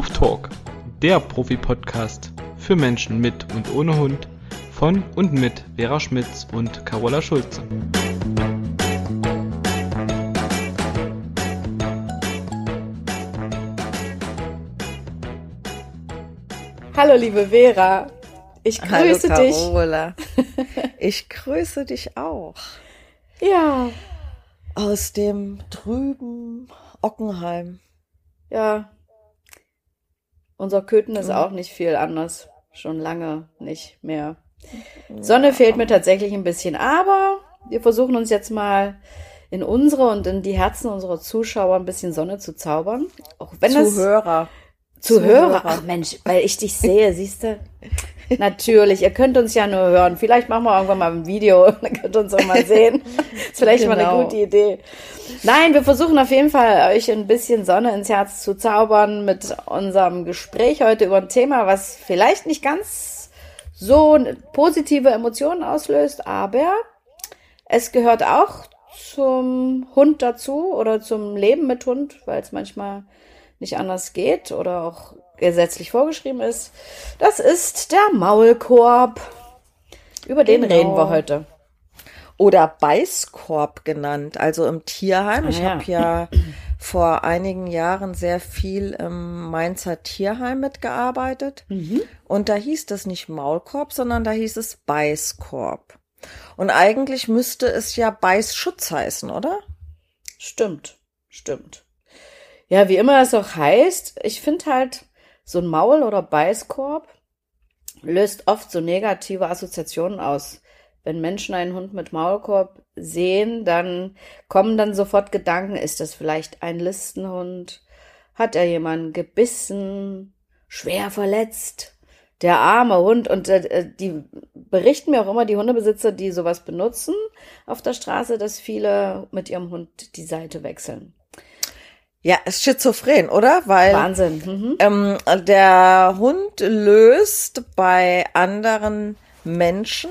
Huftalk, der Profi-Podcast für Menschen mit und ohne Hund von und mit Vera Schmitz und Carola Schulze. Hallo liebe Vera, ich grüße Hallo dich. Carola. Ich grüße dich auch. Ja, Aus dem trüben Ockenheim. ja. Unser Köthen ist Mhm. auch nicht viel anders. Schon lange nicht mehr. Sonne fehlt mir tatsächlich ein bisschen, aber wir versuchen uns jetzt mal in unsere und in die Herzen unserer Zuschauer ein bisschen Sonne zu zaubern. Auch wenn das Zuhörer. Zuhörer. Zuhörer. Ach Mensch, weil ich dich sehe, siehst du? Natürlich, ihr könnt uns ja nur hören. Vielleicht machen wir irgendwann mal ein Video, dann könnt ihr uns auch mal sehen. Ist vielleicht mal Genau. eine gute Idee. Nein, wir versuchen auf jeden Fall, euch ein bisschen Sonne ins Herz zu zaubern mit unserem Gespräch heute über ein Thema, was vielleicht nicht ganz so positive Emotionen auslöst, aber es gehört auch zum Hund dazu oder zum Leben mit Hund, weil es manchmal nicht anders geht oder auch gesetzlich vorgeschrieben ist. Das ist der Maulkorb. Über den Genau. reden wir heute. Oder Beißkorb genannt, also im Tierheim. Ich Ah, ja. habe ja vor einigen Jahren sehr viel im Mainzer Tierheim mitgearbeitet. Mhm. Und da hieß es nicht Maulkorb, sondern da hieß es Beißkorb. Und eigentlich müsste es ja Beißschutz heißen, oder? Stimmt, stimmt. Ja, wie immer es auch heißt, ich finde halt, so ein Maul- oder Beißkorb löst oft so negative Assoziationen aus. Wenn Menschen einen Hund mit Maulkorb sehen, dann kommen dann sofort Gedanken, ist das vielleicht ein Listenhund? Hat er jemanden gebissen? Schwer verletzt? Der arme Hund. Und äh, die berichten mir auch immer, die Hundebesitzer, die sowas benutzen auf der Straße, dass viele mit ihrem Hund die Seite wechseln. Ja, ist schizophren, oder? Weil Wahnsinn. Mhm. ähm, der Hund löst bei anderen Menschen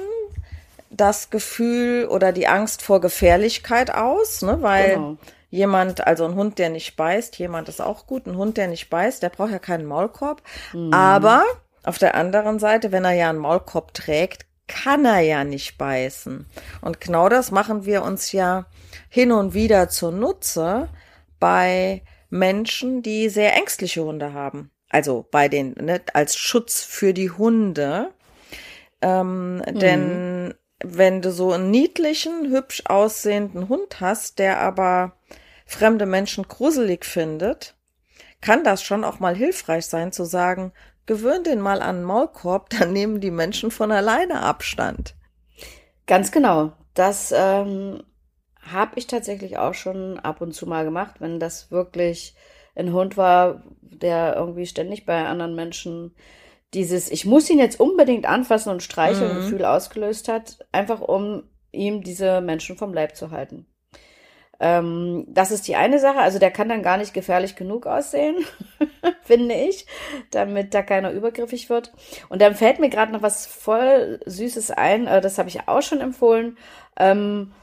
das Gefühl oder die Angst vor Gefährlichkeit aus, ne? Weil Genau. jemand, also ein Hund, der nicht beißt, jemand ist auch gut, ein Hund, der nicht beißt, der braucht ja keinen Maulkorb. Aber auf der anderen Seite, wenn er ja einen Maulkorb trägt, kann er ja nicht beißen. Und genau das machen wir uns ja hin und wieder zunutze bei Menschen, die sehr ängstliche Hunde haben. Also bei den, ne, als Schutz für die Hunde. Ähm, Denn wenn du so einen niedlichen, hübsch aussehenden Hund hast, der aber fremde Menschen gruselig findet, kann das schon auch mal hilfreich sein zu sagen, gewöhn den mal an einen Maulkorb, dann nehmen die Menschen von alleine Abstand. Ganz genau. Das ähm, habe ich tatsächlich auch schon ab und zu mal gemacht, wenn das wirklich ein Hund war, der irgendwie ständig bei anderen Menschen dieses, ich muss ihn jetzt unbedingt anfassen und streicheln, Mhm. Gefühl ausgelöst hat, einfach um ihm diese Menschen vom Leib zu halten. Ähm, das ist die eine Sache. Also der kann dann gar nicht gefährlich genug aussehen, finde ich, damit da keiner übergriffig wird. Und dann fällt mir gerade noch was voll Süßes ein. Äh, das habe ich auch schon empfohlen. Ähm,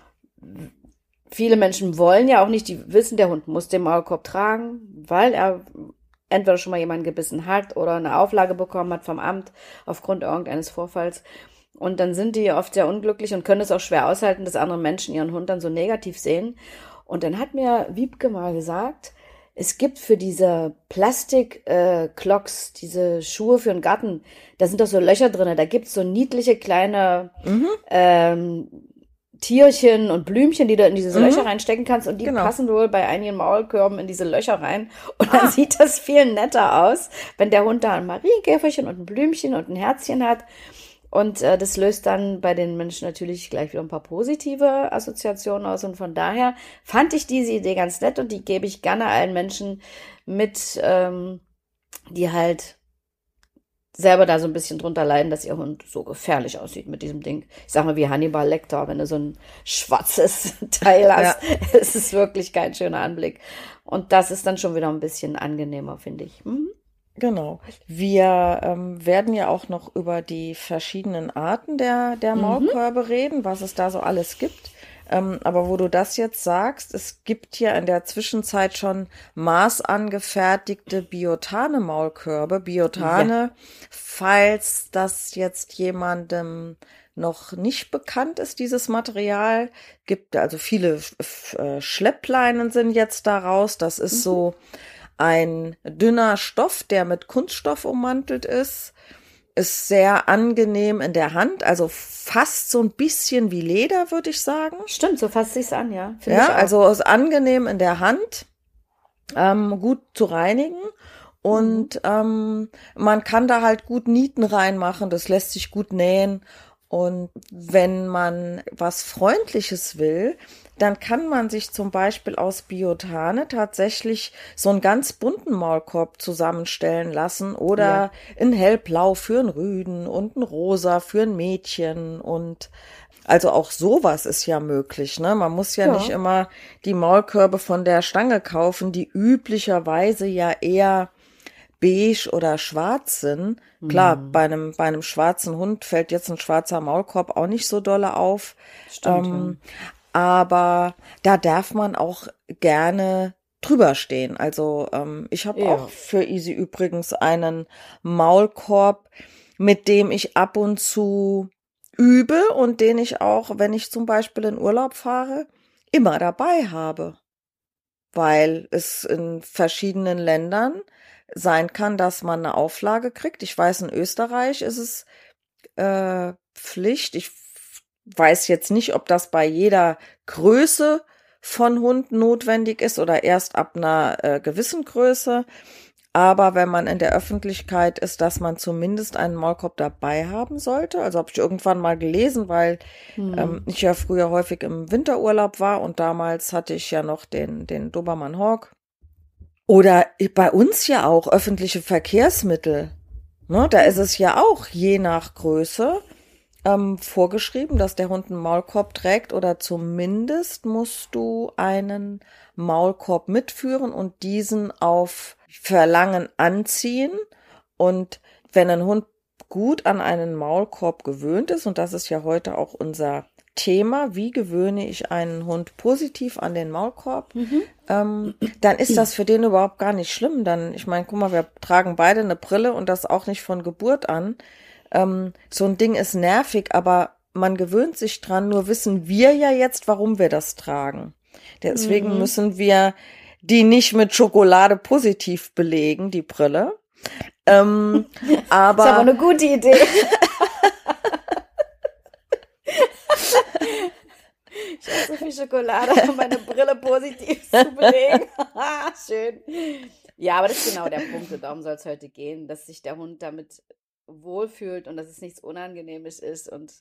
viele Menschen wollen ja auch nicht, die wissen, der Hund muss den Maulkorb tragen, weil er entweder schon mal jemanden gebissen hat oder eine Auflage bekommen hat vom Amt aufgrund irgendeines Vorfalls. Und dann sind die oft sehr unglücklich und können es auch schwer aushalten, dass andere Menschen ihren Hund dann so negativ sehen. Und dann hat mir Wiebke mal gesagt, es gibt für diese Plastik-Clocks, diese Schuhe für den Garten, da sind doch so Löcher drin, da gibt's so niedliche kleine ähm, Tierchen und Blümchen, die du in diese Löcher reinstecken kannst und die Genau. passen wohl bei einigen Maulkörben in diese Löcher rein. Und dann sieht das viel netter aus, wenn der Hund da ein Marienkäferchen und ein Blümchen und ein Herzchen hat. Und äh, das löst dann bei den Menschen natürlich gleich wieder ein paar positive Assoziationen aus. Und von daher fand ich diese Idee ganz nett und die gebe ich gerne allen Menschen mit, ähm, die halt selber da so ein bisschen drunter leiden, dass ihr Hund so gefährlich aussieht mit diesem Ding. Ich sag mal wie Hannibal Lecter, wenn du so ein schwarzes Teil hast. Es ist wirklich kein schöner Anblick. Und das ist dann schon wieder ein bisschen angenehmer, finde ich. Mhm. Genau. Wir ähm, werden ja auch noch über die verschiedenen Arten der, der Maulkörbe reden, was es da so alles gibt. Ähm, aber wo du das jetzt sagst, es gibt ja in der Zwischenzeit schon maßangefertigte Biotane-Maulkörbe. Biotane, ja. falls das jetzt jemandem noch nicht bekannt ist, dieses Material. Gibt also viele äh, Schleppleinen sind jetzt daraus. Das ist mhm. so ein dünner Stoff, der mit Kunststoff ummantelt ist. Ist sehr angenehm in der Hand, also fast so ein bisschen wie Leder, würde ich sagen. Stimmt, so fasst sich's an, ja. Find ja, also ist angenehm in der Hand, ähm, gut zu reinigen. Und mhm. ähm, man kann da halt gut Nieten reinmachen, das lässt sich gut nähen. Und wenn man was Freundliches will, dann kann man sich zum Beispiel aus Biotane tatsächlich so einen ganz bunten Maulkorb zusammenstellen lassen oder ja. in hellblau für einen Rüden und ein rosa für ein Mädchen und also auch sowas ist ja möglich, ne? Man muss ja, ja, nicht immer die Maulkörbe von der Stange kaufen, die üblicherweise ja eher beige oder schwarz sind. Klar, mhm. bei einem, bei einem schwarzen Hund fällt jetzt ein schwarzer Maulkorb auch nicht so dolle auf. Stimmt. Ähm, aber da darf man auch gerne drüber stehen. Also ähm, ich habe ja. auch für Easy übrigens einen Maulkorb, mit dem ich ab und zu übe und den ich auch, wenn ich zum Beispiel in Urlaub fahre, immer dabei habe. Weil es in verschiedenen Ländern sein kann, dass man eine Auflage kriegt. Ich weiß, in Österreich ist es äh, Pflicht. Ich weiß jetzt nicht, ob das bei jeder Größe von Hund notwendig ist oder erst ab einer äh, gewissen Größe. Aber wenn man in der Öffentlichkeit ist, dass man zumindest einen Maulkorb dabei haben sollte. Also habe ich irgendwann mal gelesen, weil hm. ähm, ich ja früher häufig im Winterurlaub war und damals hatte ich ja noch den, den Dobermann Hawk. Oder bei uns ja auch öffentliche Verkehrsmittel. Ne, da ist es ja auch je nach Größe ähm, vorgeschrieben, dass der Hund einen Maulkorb trägt oder zumindest musst du einen Maulkorb mitführen und diesen auf Verlangen anziehen. Und wenn ein Hund gut an einen Maulkorb gewöhnt ist, und das ist ja heute auch unser Thema, wie gewöhne ich einen Hund positiv an den Maulkorb, mhm. ähm, dann ist das für den überhaupt gar nicht schlimm. Dann, ich meine, guck mal, wir tragen beide eine Brille und das auch nicht von Geburt an. Ähm, so ein Ding ist nervig, aber man gewöhnt sich dran, nur wissen wir ja jetzt, warum wir das tragen. Deswegen mhm. müssen wir die nicht mit Schokolade positiv belegen, die Brille. Ähm, aber, das ist aber eine gute Idee. Ich esse so viel Schokolade, um meine Brille positiv zu belegen. Schön. Ja, aber das ist genau der Punkt darum soll es heute gehen, dass sich der Hund damit wohlfühlt und dass es nichts Unangenehmes ist und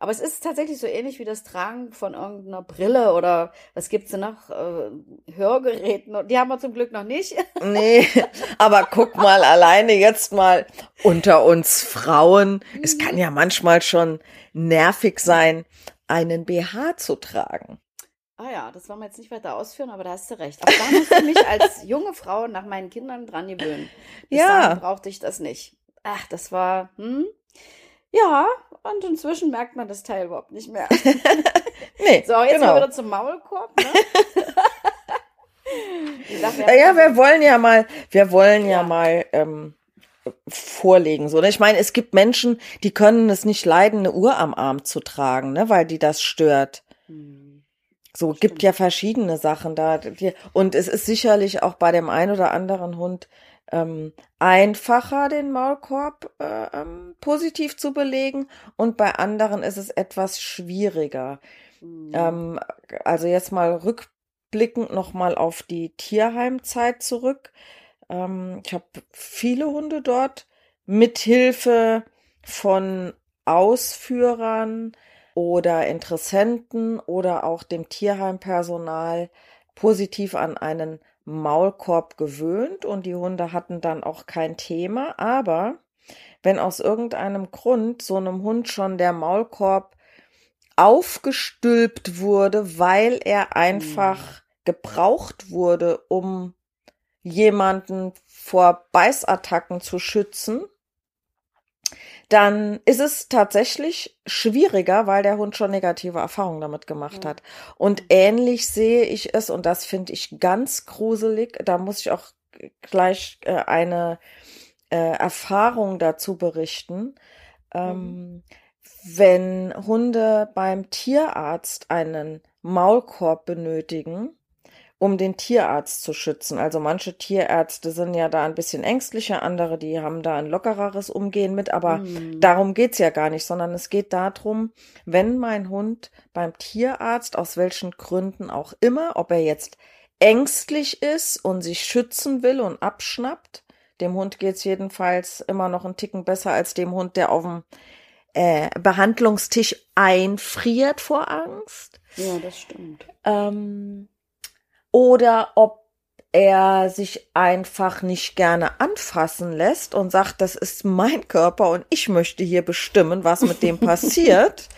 aber es ist tatsächlich so ähnlich wie das Tragen von irgendeiner Brille oder was gibt's denn noch? Äh, Hörgeräten. Die haben wir zum Glück noch nicht. Nee, aber guck mal alleine jetzt mal unter uns Frauen. Es kann ja manchmal schon nervig sein, einen BH zu tragen. Ah ja, das wollen wir jetzt nicht weiter ausführen, aber da hast du recht. Auch da musst du mich als junge Frau nach meinen Kindern dran gewöhnen. Bis ja. brauchte ich das nicht. Ach, das war, hm? Ja, und inzwischen merkt man das Teil überhaupt nicht mehr. nee, so, jetzt genau. mal wieder zum Maulkorb, ne? ja, wir wollen ja mal, wir wollen ja, ja mal ähm, vorlegen. So, ne? Ich meine, es gibt Menschen, die können es nicht leiden, eine Uhr am Arm zu tragen, ne, weil die das stört. Hm. So, Stimmt. gibt ja verschiedene Sachen da. Und es ist sicherlich auch bei dem einen oder anderen Hund ähm, einfacher, den Maulkorb äh, ähm, positiv zu belegen und bei anderen ist es etwas schwieriger. Mhm. Ähm, also jetzt mal rückblickend nochmal auf die Tierheimzeit zurück. Ähm, ich habe viele Hunde dort mit Hilfe von Ausführern oder Interessenten oder auch dem Tierheimpersonal positiv an einen Maulkorb gewöhnt und die Hunde hatten dann auch kein Thema. Aber wenn aus irgendeinem Grund so einem Hund schon der Maulkorb aufgestülpt wurde, weil er einfach mhm. gebraucht wurde, um jemanden vor Beißattacken zu schützen, dann ist es tatsächlich schwieriger, weil der Hund schon negative Erfahrungen damit gemacht hat. Und ähnlich sehe ich es, und das finde ich ganz gruselig, da muss ich auch gleich äh, eine äh, Erfahrung dazu berichten. Ähm, wenn Hunde beim Tierarzt einen Maulkorb benötigen, um den Tierarzt zu schützen. Also manche Tierärzte sind ja da ein bisschen ängstlicher, andere, die haben da ein lockereres Umgehen mit, aber Mhm. darum geht's ja gar nicht, sondern es geht darum, wenn mein Hund beim Tierarzt, aus welchen Gründen auch immer, ob er jetzt ängstlich ist und sich schützen will und abschnappt, dem Hund geht's jedenfalls immer noch einen Ticken besser als dem Hund, der auf dem äh, Behandlungstisch einfriert vor Angst Ja, das stimmt. ähm, oder ob er sich einfach nicht gerne anfassen lässt und sagt, das ist mein Körper und ich möchte hier bestimmen, was mit dem passiert.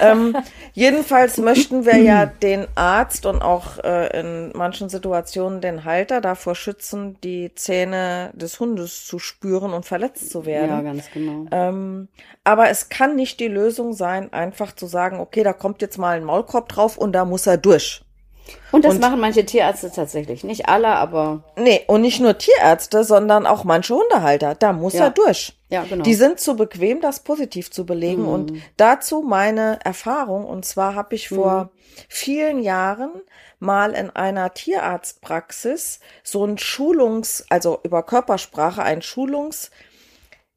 ähm, jedenfalls möchten wir ja den Arzt und auch äh, in manchen Situationen den Halter davor schützen, die Zähne des Hundes zu spüren und verletzt zu werden. Ja, ganz genau. Ähm, aber es kann nicht die Lösung sein, einfach zu sagen, okay, da kommt jetzt mal ein Maulkorb drauf und da muss er durch. Und das und- machen manche Tierärzte tatsächlich. Nicht alle, aber Nee, und nicht nur Tierärzte, sondern auch manche Hundehalter. Da muss Ja. er durch. ja, genau. Die sind zu bequem, das positiv zu belegen. Und dazu meine Erfahrung. Und zwar habe ich vor vielen Jahren mal in einer Tierarztpraxis so ein Schulungs, also über Körpersprache, ein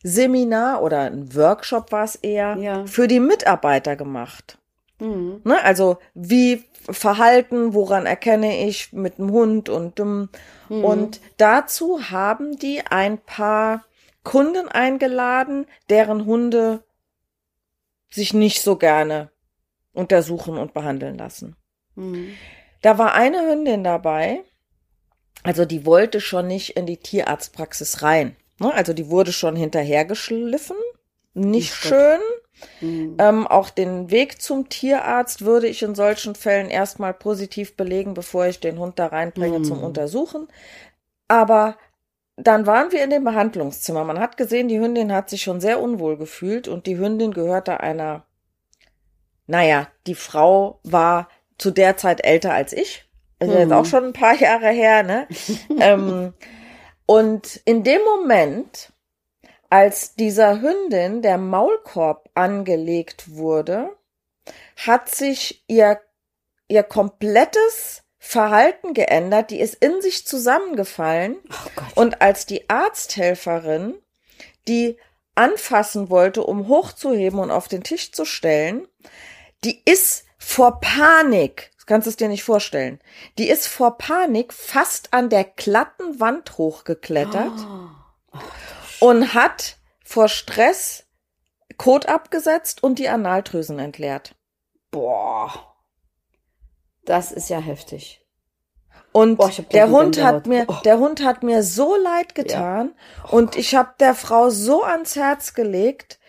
Schulungsseminar oder ein Workshop war es eher, Ja. für die Mitarbeiter gemacht. Mhm. Ne? Also wie Verhalten, woran erkenne ich mit dem Hund und dem und dazu haben die ein paar Kunden eingeladen, deren Hunde sich nicht so gerne untersuchen und behandeln lassen. Mhm. Da war eine Hündin dabei, also die wollte schon nicht in die Tierarztpraxis rein. Ne? Also die wurde schon hinterhergeschliffen. Nicht Oh Gott. Mhm. Ähm, auch den Weg zum Tierarzt würde ich in solchen Fällen erstmal positiv belegen, bevor ich den Hund da reinbringe zum Untersuchen. Aber dann waren wir in dem Behandlungszimmer. Man hat gesehen, die Hündin hat sich schon sehr unwohl gefühlt und die Hündin gehörte einer, naja, die Frau war zu der Zeit älter als ich. Also jetzt Mhm. auch schon ein paar Jahre her, ne? ähm, und in dem Moment, als dieser Hündin der Maulkorb angelegt wurde, hat sich ihr, ihr komplettes Verhalten geändert. Die ist in sich zusammengefallen. Oh. Und als die Arzthelferin die anfassen wollte, um hochzuheben und auf den Tisch zu stellen, die ist vor Panik, das kannst du es dir nicht vorstellen, die ist vor Panik fast an der glatten Wand hochgeklettert Oh. Und hat vor Stress Kot abgesetzt und die Analdrüsen entleert. Boah. Das ist ja heftig. Und Boah, der Hund hat mir, Oh. der Hund hat mir so leid getan und ich habe der Frau so ans Herz gelegt,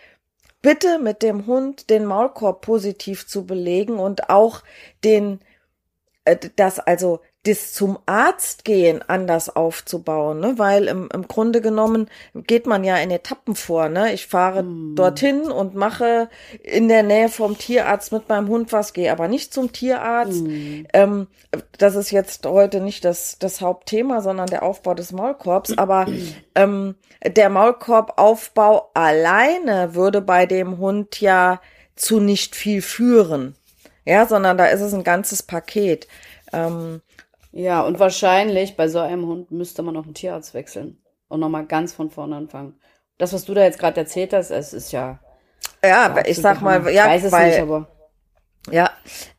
bitte mit dem Hund den Maulkorb positiv zu belegen und auch den, äh, das also das zum Arzt gehen anders aufzubauen, ne? Weil im, im Grunde genommen geht man ja in Etappen vor, ne? Ich fahre dorthin und mache in der Nähe vom Tierarzt mit meinem Hund was, gehe aber nicht zum Tierarzt. Ähm, das ist jetzt heute nicht das, das Hauptthema, sondern der Aufbau des Maulkorbs. Aber ähm, der Maulkorbaufbau alleine würde bei dem Hund ja zu nicht viel führen. Ja, sondern da ist es ein ganzes Paket. Ähm, Ja, und wahrscheinlich bei so einem Hund müsste man noch einen Tierarzt wechseln und nochmal ganz von vorne anfangen. Das, was du da jetzt gerade erzählt hast, es ist ja. ja, ich sag mal, ja, ich weiß es weil, nicht, aber. Ja,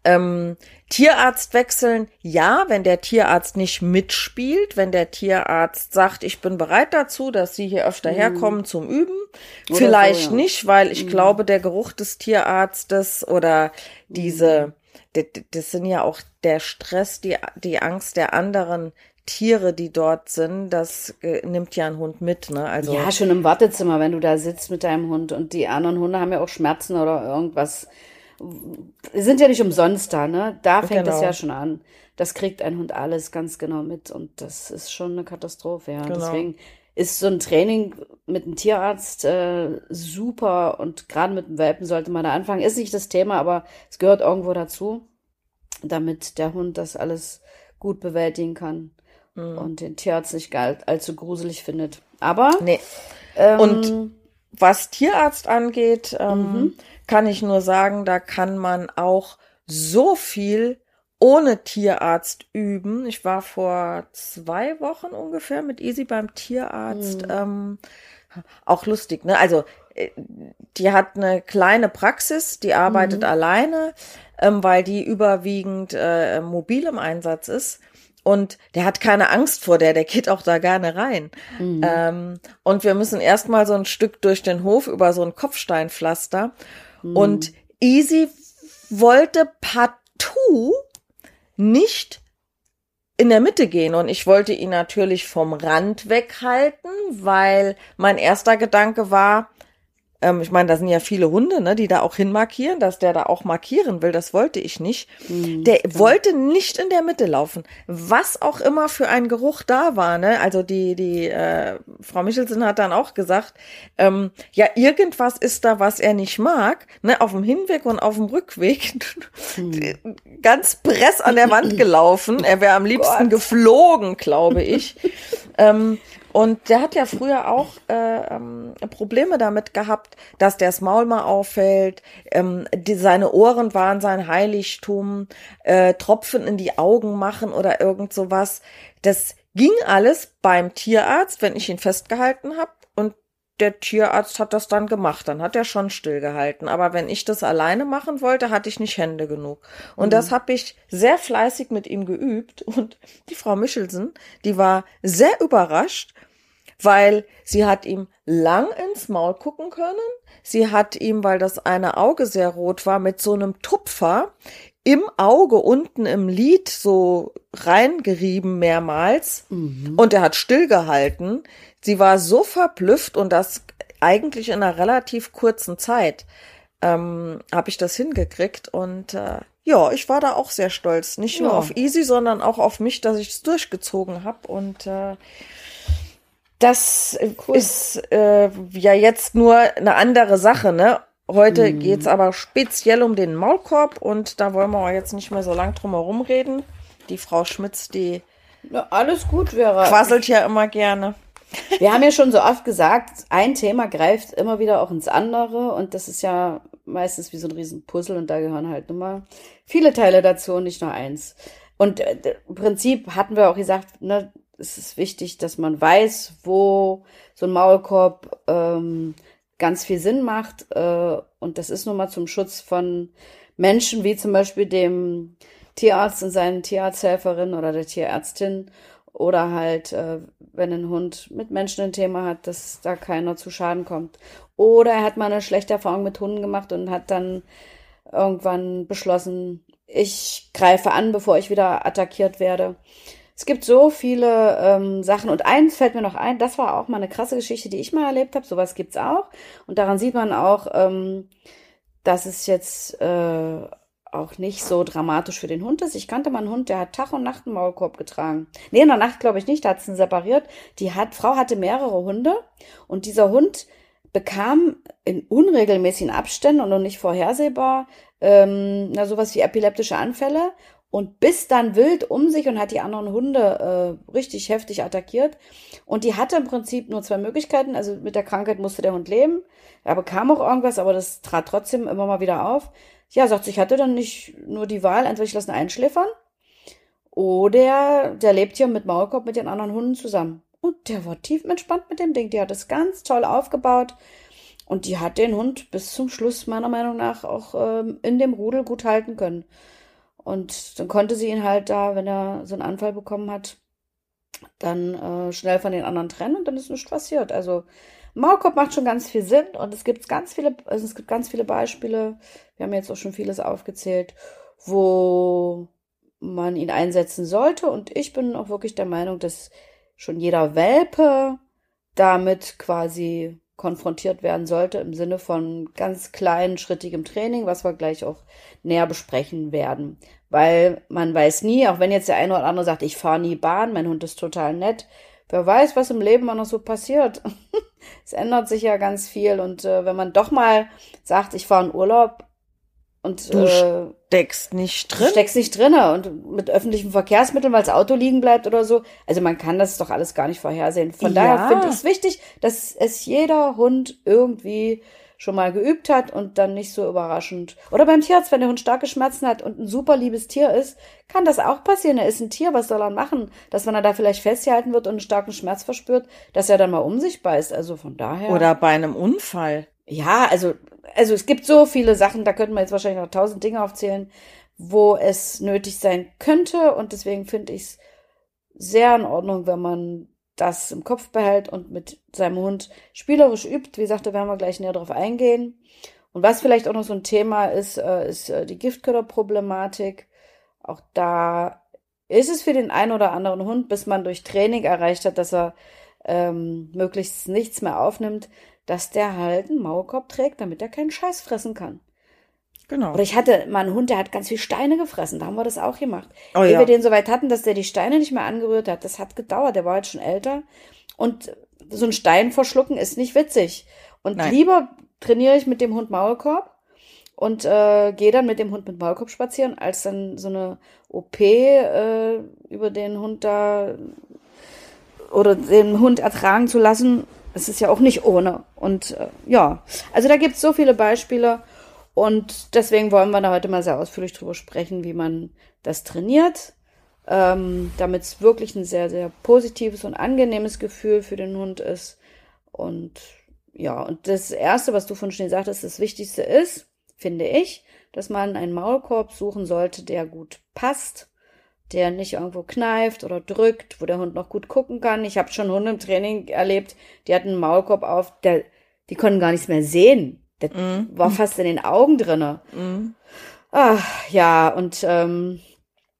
ähm, Tierarzt wechseln, ja, wenn der Tierarzt nicht mitspielt, wenn der Tierarzt sagt, ich bin bereit dazu, dass Sie hier öfter herkommen zum Üben. Mhm. Oder Vielleicht so, ja. Mhm. nicht, weil ich glaube, der Geruch des Tierarztes oder diese, das, das sind ja auch der Stress, die, die Angst der anderen Tiere, die dort sind, das äh, nimmt ja ein Hund mit, ne? Also, Ja, schon im Wartezimmer, wenn du da sitzt mit deinem Hund und die anderen Hunde haben ja auch Schmerzen oder irgendwas. Sind ja nicht umsonst da, ne? Da fängt es Genau. ja schon an. Das kriegt ein Hund alles ganz genau mit und das ist schon eine Katastrophe, ja. Genau. Deswegen ist so ein Training mit einem Tierarzt äh, super und gerade mit dem Welpen sollte man da anfangen. Ist nicht das Thema, aber es gehört irgendwo dazu, damit der Hund das alles gut bewältigen kann mhm. und den Tierarzt nicht all, allzu gruselig findet. Aber nee. Ähm, und was Tierarzt angeht, ähm, mhm. kann ich nur sagen, da kann man auch so viel ohne Tierarzt üben. Ich war vor zwei Wochen ungefähr mit Easy beim Tierarzt. Mhm. Ähm, auch lustig, ne? Also äh, die hat eine kleine Praxis, die arbeitet mhm. alleine, ähm, weil die überwiegend äh, mobil im Einsatz ist. Und der hat keine Angst vor der, der geht auch da gerne rein. Mhm. Ähm, und wir müssen erstmal so ein Stück durch den Hof über so ein Kopfsteinpflaster. Mhm. Und Easy wollte partout nicht in der Mitte gehen. Und ich wollte ihn natürlich vom Rand weghalten, weil mein erster Gedanke war, ähm, ich meine, da sind ja viele Hunde, ne, die da auch hinmarkieren, dass der da auch markieren will. Das wollte ich nicht. Mhm, der klar. wollte nicht in der Mitte laufen. Was auch immer für ein Geruch da war, ne? Also die, die äh, Frau Michelsen hat dann auch gesagt, ähm, ja, irgendwas ist da, was er nicht mag. Ne? Auf dem Hinweg und auf dem Rückweg mhm. ganz press an der Wand gelaufen. Er wäre am liebsten Gott. geflogen, glaube ich. ähm, und der hat ja früher auch äh, ähm, Probleme damit gehabt, dass der das Maul mal auffällt, ähm, die, seine Ohren waren sein Heiligtum, äh, Tropfen in die Augen machen oder irgend sowas. Das ging alles beim Tierarzt, wenn ich ihn festgehalten habe. Und der Tierarzt hat das dann gemacht. Dann hat er schon stillgehalten. Aber wenn ich das alleine machen wollte, hatte ich nicht Hände genug. Und mhm. das habe ich sehr fleißig mit ihm geübt. Und die Frau Michelsen, die war sehr überrascht, weil sie hat ihm lang ins Maul gucken können. Sie hat ihm, weil das eine Auge sehr rot war, mit so einem Tupfer im Auge unten im Lid so reingerieben mehrmals mhm. und er hat stillgehalten. Sie war so verblüfft und das eigentlich in einer relativ kurzen Zeit ähm, habe ich das hingekriegt und äh, ja, ich war da auch sehr stolz. Nicht nur auf Easy, sondern auch auf mich, dass ich es durchgezogen habe und äh, das cool. ist äh, ja jetzt nur eine andere Sache, ne? Heute mhm. geht's aber speziell um den Maulkorb und da wollen wir jetzt nicht mehr so lang drum herum reden. Die Frau Schmitz, die Na, alles gut wäre. Quasselt ja immer gerne. Wir haben ja schon so oft gesagt, ein Thema greift immer wieder auch ins andere und das ist ja meistens wie so ein Riesenpuzzle und da gehören halt nun mal viele Teile dazu und nicht nur eins. Und äh, im Prinzip hatten wir auch gesagt, ne, es ist wichtig, dass man weiß, wo so ein Maulkorb ähm, ganz viel Sinn macht. Äh, und das ist nun mal zum Schutz von Menschen, wie zum Beispiel dem Tierarzt und seinen Tierarzthelferin oder der Tierärztin. Oder halt, äh, wenn ein Hund mit Menschen ein Thema hat, dass da keiner zu Schaden kommt. Oder er hat mal eine schlechte Erfahrung mit Hunden gemacht und hat dann irgendwann beschlossen, ich greife an, bevor ich wieder attackiert werde. Es gibt so viele ähm, Sachen und eins fällt mir noch ein, das war auch mal eine krasse Geschichte, die ich mal erlebt habe. Sowas gibt's auch und daran sieht man auch, ähm, dass es jetzt äh, auch nicht so dramatisch für den Hund ist. Ich kannte mal einen Hund, der hat Tag und Nacht einen Maulkorb getragen. Nee, in der Nacht glaube ich nicht, da hat es ihn separiert. Die hat, Frau hatte mehrere Hunde und dieser Hund bekam in unregelmäßigen Abständen und noch nicht vorhersehbar ähm, na sowas wie epileptische Anfälle und biss dann wild um sich und hat die anderen Hunde äh, richtig heftig attackiert. Und die hatte im Prinzip nur zwei Möglichkeiten. Also mit der Krankheit musste der Hund leben. Er bekam auch irgendwas, aber das trat trotzdem immer mal wieder auf. Ja, sagt sie, ich hatte dann nicht nur die Wahl, entweder ich lasse ihn einschläfern oder der lebt hier mit Maulkorb mit den anderen Hunden zusammen. Und der war tief entspannt mit dem Ding. Die hat es ganz toll aufgebaut. Und die hat den Hund bis zum Schluss meiner Meinung nach auch ähm, in dem Rudel gut halten können. Und dann konnte sie ihn halt da, wenn er so einen Anfall bekommen hat, dann äh, schnell von den anderen trennen und dann ist nichts passiert. Also Maulkorb macht schon ganz viel Sinn und es gibt ganz viele, also es gibt ganz viele Beispiele. Wir haben jetzt auch schon vieles aufgezählt, wo man ihn einsetzen sollte. Und ich bin auch wirklich der Meinung, dass schon jeder Welpe damit quasi konfrontiert werden sollte im Sinne von ganz kleinen, schrittigem Training, was wir gleich auch näher besprechen werden weil man weiß nie, auch wenn jetzt der eine oder andere sagt, ich fahre nie Bahn, mein Hund ist total nett, wer weiß, was im Leben noch so passiert. es ändert sich ja ganz viel und äh, wenn man doch mal sagt, ich fahre in Urlaub und Du äh, steckst nicht drin. steckst nicht drinne und mit öffentlichen Verkehrsmitteln, weil das Auto liegen bleibt oder so. Also man kann das doch alles gar nicht vorhersehen. Von Ja. daher finde ich es wichtig, dass es jeder Hund irgendwie schon mal geübt hat und dann nicht so überraschend. Oder beim Tierarzt, wenn der Hund starke Schmerzen hat und ein super liebes Tier ist, kann das auch passieren. Er ist ein Tier, was soll er machen? Dass wenn er da vielleicht festgehalten wird und einen starken Schmerz verspürt, dass er dann mal um sich beißt. Also von daher. Oder bei einem Unfall. Ja, also, also es gibt so viele Sachen, da könnten wir jetzt wahrscheinlich noch tausend Dinge aufzählen, wo es nötig sein könnte. Und deswegen finde ich es sehr in Ordnung, wenn man das im Kopf behält und mit seinem Hund spielerisch übt. Wie gesagt, da werden wir gleich näher drauf eingehen. Und was vielleicht auch noch so ein Thema ist, äh, ist äh, die Giftköderproblematik. Auch da ist es für den einen oder anderen Hund, bis man durch Training erreicht hat, dass er ähm, möglichst nichts mehr aufnimmt, dass der halt einen Maulkorb trägt, damit er keinen Scheiß fressen kann. Genau. Oder ich hatte mal einen Hund, der hat ganz viel Steine gefressen. Da haben wir das auch gemacht. Oh Ehe ja. wir den so weit hatten, dass der die Steine nicht mehr angerührt hat. Das hat gedauert. Der war halt schon älter. Und so ein Stein verschlucken ist nicht witzig. Und Nein. lieber trainiere ich mit dem Hund Maulkorb und äh, gehe dann mit dem Hund mit Maulkorb spazieren, als dann so eine OP äh, über den Hund da oder den Hund ertragen zu lassen. Es ist ja auch nicht ohne. Und äh, ja, also da gibt es so viele Beispiele. Und deswegen wollen wir da heute mal sehr ausführlich drüber sprechen, wie man das trainiert, ähm, damit es wirklich ein sehr, sehr positives und angenehmes Gefühl für den Hund ist. Und ja, und das Erste, was du von Schnee sagtest, das Wichtigste ist, finde ich, dass man einen Maulkorb suchen sollte, der gut passt, der nicht irgendwo kneift oder drückt, wo der Hund noch gut gucken kann. Ich habe schon Hunde im Training erlebt, die hatten einen Maulkorb auf, der, die konnten gar nichts mehr sehen. Der Mhm. war fast in den Augen drinne. Mhm. Ach, ja, und ähm,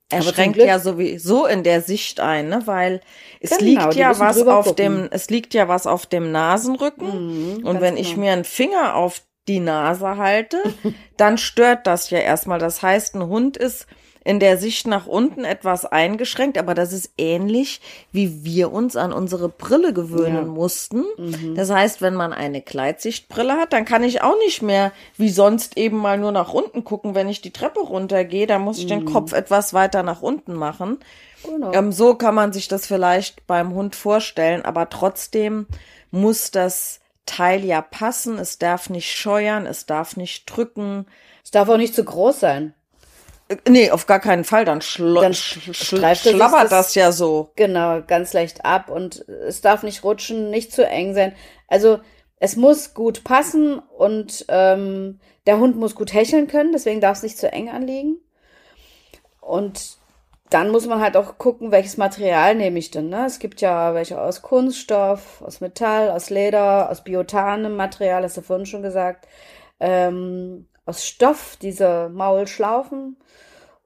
Er schränkt ja sowieso in der Sicht ein, ne? weil es Genau, liegt ja was auf gucken. dem, es liegt ja was auf dem Nasenrücken. Mhm, Und wenn ich genau. mir einen Finger auf die Nase halte, dann stört das ja erstmal. Das heißt, ein Hund ist in der Sicht nach unten etwas eingeschränkt, aber das ist ähnlich, wie wir uns an unsere Brille gewöhnen Ja. Mhm. mussten. Das heißt, wenn man eine Gleitsichtbrille hat, dann kann ich auch nicht mehr wie sonst eben mal nur nach unten gucken, wenn ich die Treppe runtergehe. Da muss ich den Kopf etwas weiter nach unten machen. Genau. Ähm, so kann man sich das vielleicht beim Hund vorstellen, aber trotzdem muss das Teil ja passen. Es darf nicht scheuern, es darf nicht drücken. es darf auch nicht zu groß sein. Nee, auf gar keinen Fall. Dann, schlo Dann sch er schlabbert das- das ja so. Genau, ganz leicht ab und es darf nicht rutschen, nicht zu eng sein. Also es muss gut passen und ähm, der Hund muss gut hecheln können, deswegen darf es nicht zu eng anliegen. Und dann muss man halt auch gucken, welches Material nehme ich denn. Ne? Es gibt ja welche aus Kunststoff, aus Metall, aus Leder, aus biotanem Material, hast du vorhin schon gesagt, ähm, aus Stoff, diese Maulschlaufen.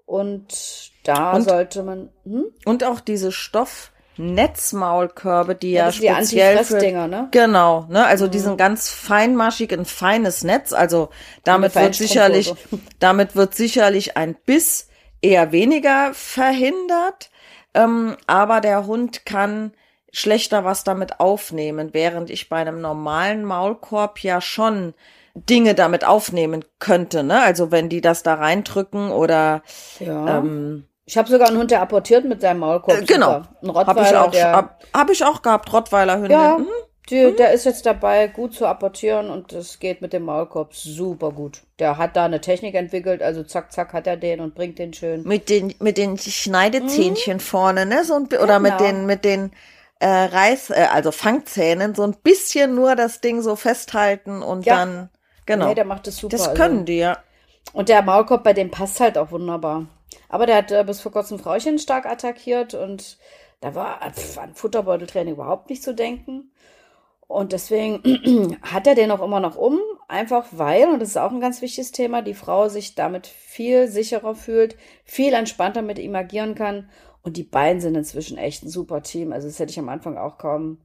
Und da Und- sollte man. Hm? Und auch diese Stoffnetzmaulkörbe, die Ja, ja, sind die speziell für ne? Genau, ne? Also die sind ganz feinmaschig, ein feines Netz. Also damit wird sicherlich, damit wird sicherlich ein Biss eher weniger verhindert. Ähm, aber der Hund kann schlechter was damit aufnehmen, während ich bei einem normalen Maulkorb ja schon Dinge damit aufnehmen könnte, ne? Also wenn die das da reindrücken oder Ja. ähm, ich habe sogar einen Hund, der apportiert mit seinem Maulkorb. äh, genau. Ein Rottweiler, habe ich auch, hab, hab ich auch gehabt, Rottweiler-Hündin. ja, Mhm. die, der ist jetzt dabei, gut zu apportieren und das geht mit dem Maulkorb super gut. Der hat da eine Technik entwickelt, also zack, zack hat er den und bringt den schön. Mit den, mit den Schneidezähnchen vorne, ne? So ein, oder mit Mhm. Genau. den, mit den äh, Reiß, äh, also Fangzähnen, so ein bisschen nur das Ding so festhalten und Ja. dann, genau. Nee, der macht das super. das also. können die, ja. Und der Maulkorb bei dem passt halt auch wunderbar. Aber der hat äh, bis vor kurzem Frauchen stark attackiert und da war pf, an Futterbeuteltraining überhaupt nicht zu denken. Und deswegen hat er den auch immer noch um, einfach weil, und das ist auch ein ganz wichtiges Thema, die Frau sich damit viel sicherer fühlt, viel entspannter mit ihm agieren kann. Und die beiden sind inzwischen echt ein super Team. Also das hätte ich am Anfang auch kaum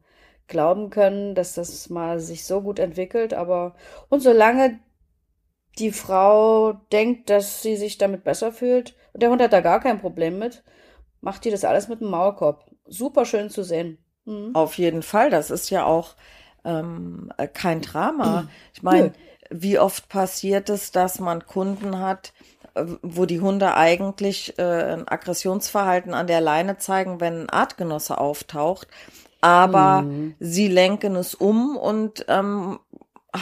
glauben können, dass das mal sich so gut entwickelt. Aber und solange die Frau denkt, dass sie sich damit besser fühlt, und der Hund hat da gar kein Problem mit, macht die das alles mit dem Maulkorb. Super schön zu sehen. Mhm. Auf jeden Fall. Das ist ja auch ähm, kein Drama. Ich meine, wie oft passiert es, dass man Kunden hat, äh, wo die Hunde eigentlich äh, ein Aggressionsverhalten an der Leine zeigen, wenn ein Artgenosse auftaucht, aber mhm. sie lenken es um und ähm,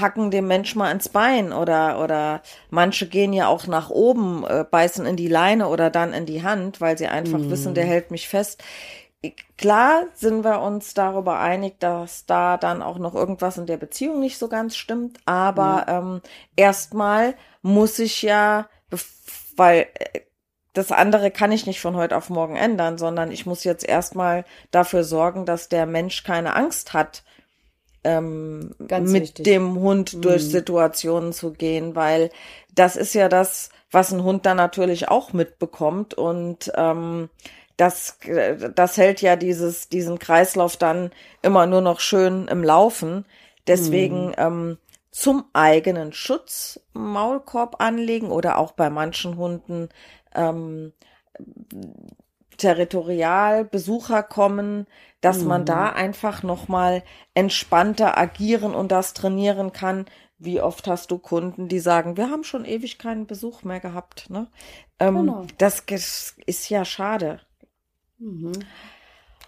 hacken dem Mensch mal ins Bein oder oder manche gehen ja auch nach oben, äh, beißen in die Leine oder dann in die Hand, weil sie einfach mhm. wissen, der hält mich fest. Klar sind wir uns darüber einig, dass da dann auch noch irgendwas in der Beziehung nicht so ganz stimmt, aber ja. ähm, erstmal muss ich ja, weil äh, das andere kann ich nicht von heute auf morgen ändern, sondern ich muss jetzt erstmal dafür sorgen, dass der Mensch keine Angst hat, ähm, mit wichtig. dem Hund mhm. durch Situationen zu gehen, weil das ist ja das, was ein Hund dann natürlich auch mitbekommt und ähm, das, das hält ja dieses, diesen Kreislauf dann immer nur noch schön im Laufen. Deswegen mhm. ähm, zum eigenen Schutz Maulkorb anlegen oder auch bei manchen Hunden ähm, territorial Besucher kommen, dass mhm. man da einfach noch mal entspannter agieren und das trainieren kann. Wie oft hast du Kunden, die sagen, wir haben schon ewig keinen Besuch mehr gehabt. Ne? Ähm, genau. Das ist ja schade. Mhm.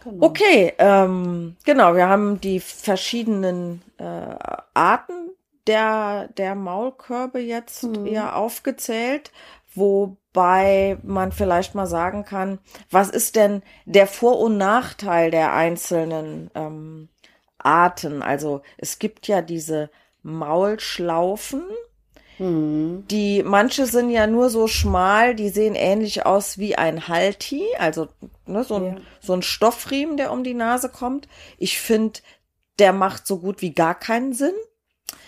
Genau. Okay, ähm, genau, wir haben die verschiedenen äh, Arten der, der Maulkörbe jetzt mhm. eher aufgezählt, wobei man vielleicht mal sagen kann, was ist denn der Vor- und Nachteil der einzelnen ähm, Arten? Also es gibt ja diese Maulschlaufen, Mhm. Die, manche sind ja nur so schmal, die sehen ähnlich aus wie ein Halti, also ne, so, ein, ja. so ein Stoffriemen, der um die Nase kommt. Ich finde, der macht so gut wie gar keinen Sinn.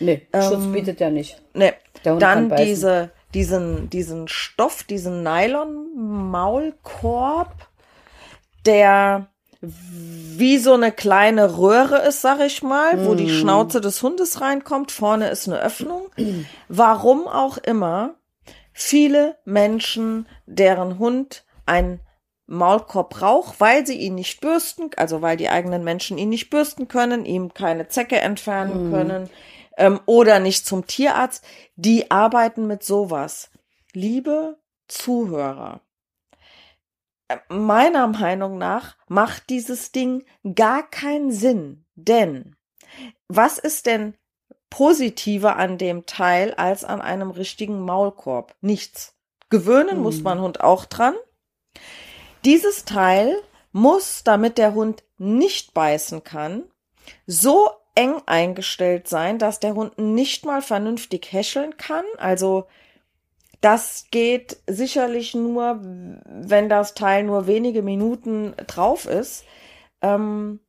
Nee, Schutz ähm, bietet ja nicht. Nee. Dann diese, diesen, diesen Stoff, diesen Nylon-Maulkorb, der wie so eine kleine Röhre ist, sag ich mal, mm. wo die mm. Schnauze des Hundes reinkommt. Vorne ist eine Öffnung. Warum auch immer, viele Menschen, deren Hund ein Maulkorb braucht, weil sie ihn nicht bürsten, also weil die eigenen Menschen ihn nicht bürsten können, ihm keine Zecke entfernen mm. können ähm, oder nicht zum Tierarzt, die arbeiten mit sowas. Liebe Zuhörer, meiner Meinung nach macht dieses Ding gar keinen Sinn. Denn was ist denn positiver an dem Teil als an einem richtigen Maulkorb? Nichts. Gewöhnen hm. muss man Hund auch dran. Dieses Teil muss, damit der Hund nicht beißen kann, so eng eingestellt sein, dass der Hund nicht mal vernünftig häscheln kann. Also das geht sicherlich nur, wenn das Teil nur wenige Minuten drauf ist. Ähm,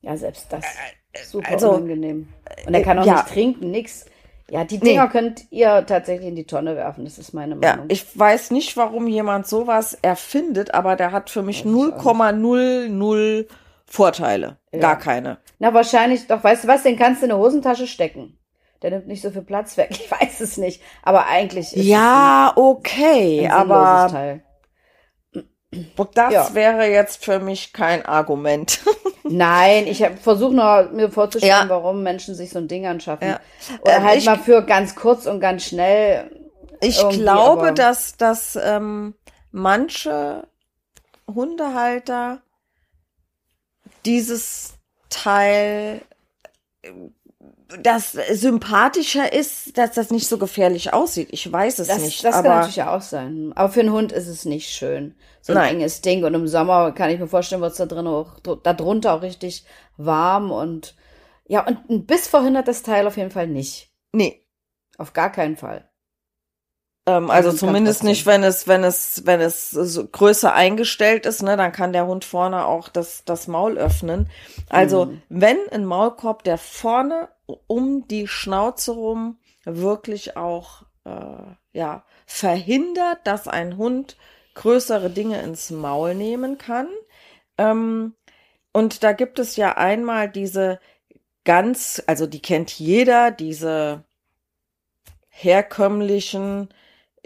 ja, selbst das äh, äh super also, unangenehm. Und er kann auch ja. nicht trinken, nix. Ja, die Dinger nee. könnt ihr tatsächlich in die Tonne werfen, das ist meine Meinung. Ja, ich weiß nicht, warum jemand sowas erfindet, aber der hat für mich 0,00 Vorteile. Ja. Gar keine. Na, wahrscheinlich doch, weißt du was, den kannst du in eine Hosentasche stecken der nimmt nicht so viel Platz weg. Ich weiß es nicht, aber eigentlich ist ja es ein, okay, ein aber Teil. das ja. wäre jetzt für mich kein Argument. Nein, ich versuche nur mir vorzustellen, ja. warum Menschen sich so ein Ding anschaffen. Ja. Oder ähm, halt ich, mal für ganz kurz und ganz schnell. Ich glaube, dass, dass ähm, manche Hundehalter dieses Teil das sympathischer ist, dass das nicht so gefährlich aussieht. Ich weiß es das, nicht. Das aber kann natürlich auch sein. Aber für einen Hund ist es nicht schön. So ein Nein. enges Ding. Und im Sommer kann ich mir vorstellen, wird es da drin auch, da drunter auch richtig warm und, ja, und ein Biss verhindert das Teil auf jeden Fall nicht. Nee. Auf gar keinen Fall. Ähm, also, zumindest nicht, wenn es, wenn es, wenn es so größer eingestellt ist, ne, dann kann der Hund vorne auch das, das Maul öffnen. Also, mhm. wenn ein Maulkorb, der vorne um die Schnauze rum wirklich auch, äh, ja, verhindert, dass ein Hund größere Dinge ins Maul nehmen kann. Ähm, und da gibt es ja einmal diese ganz, also die kennt jeder, diese herkömmlichen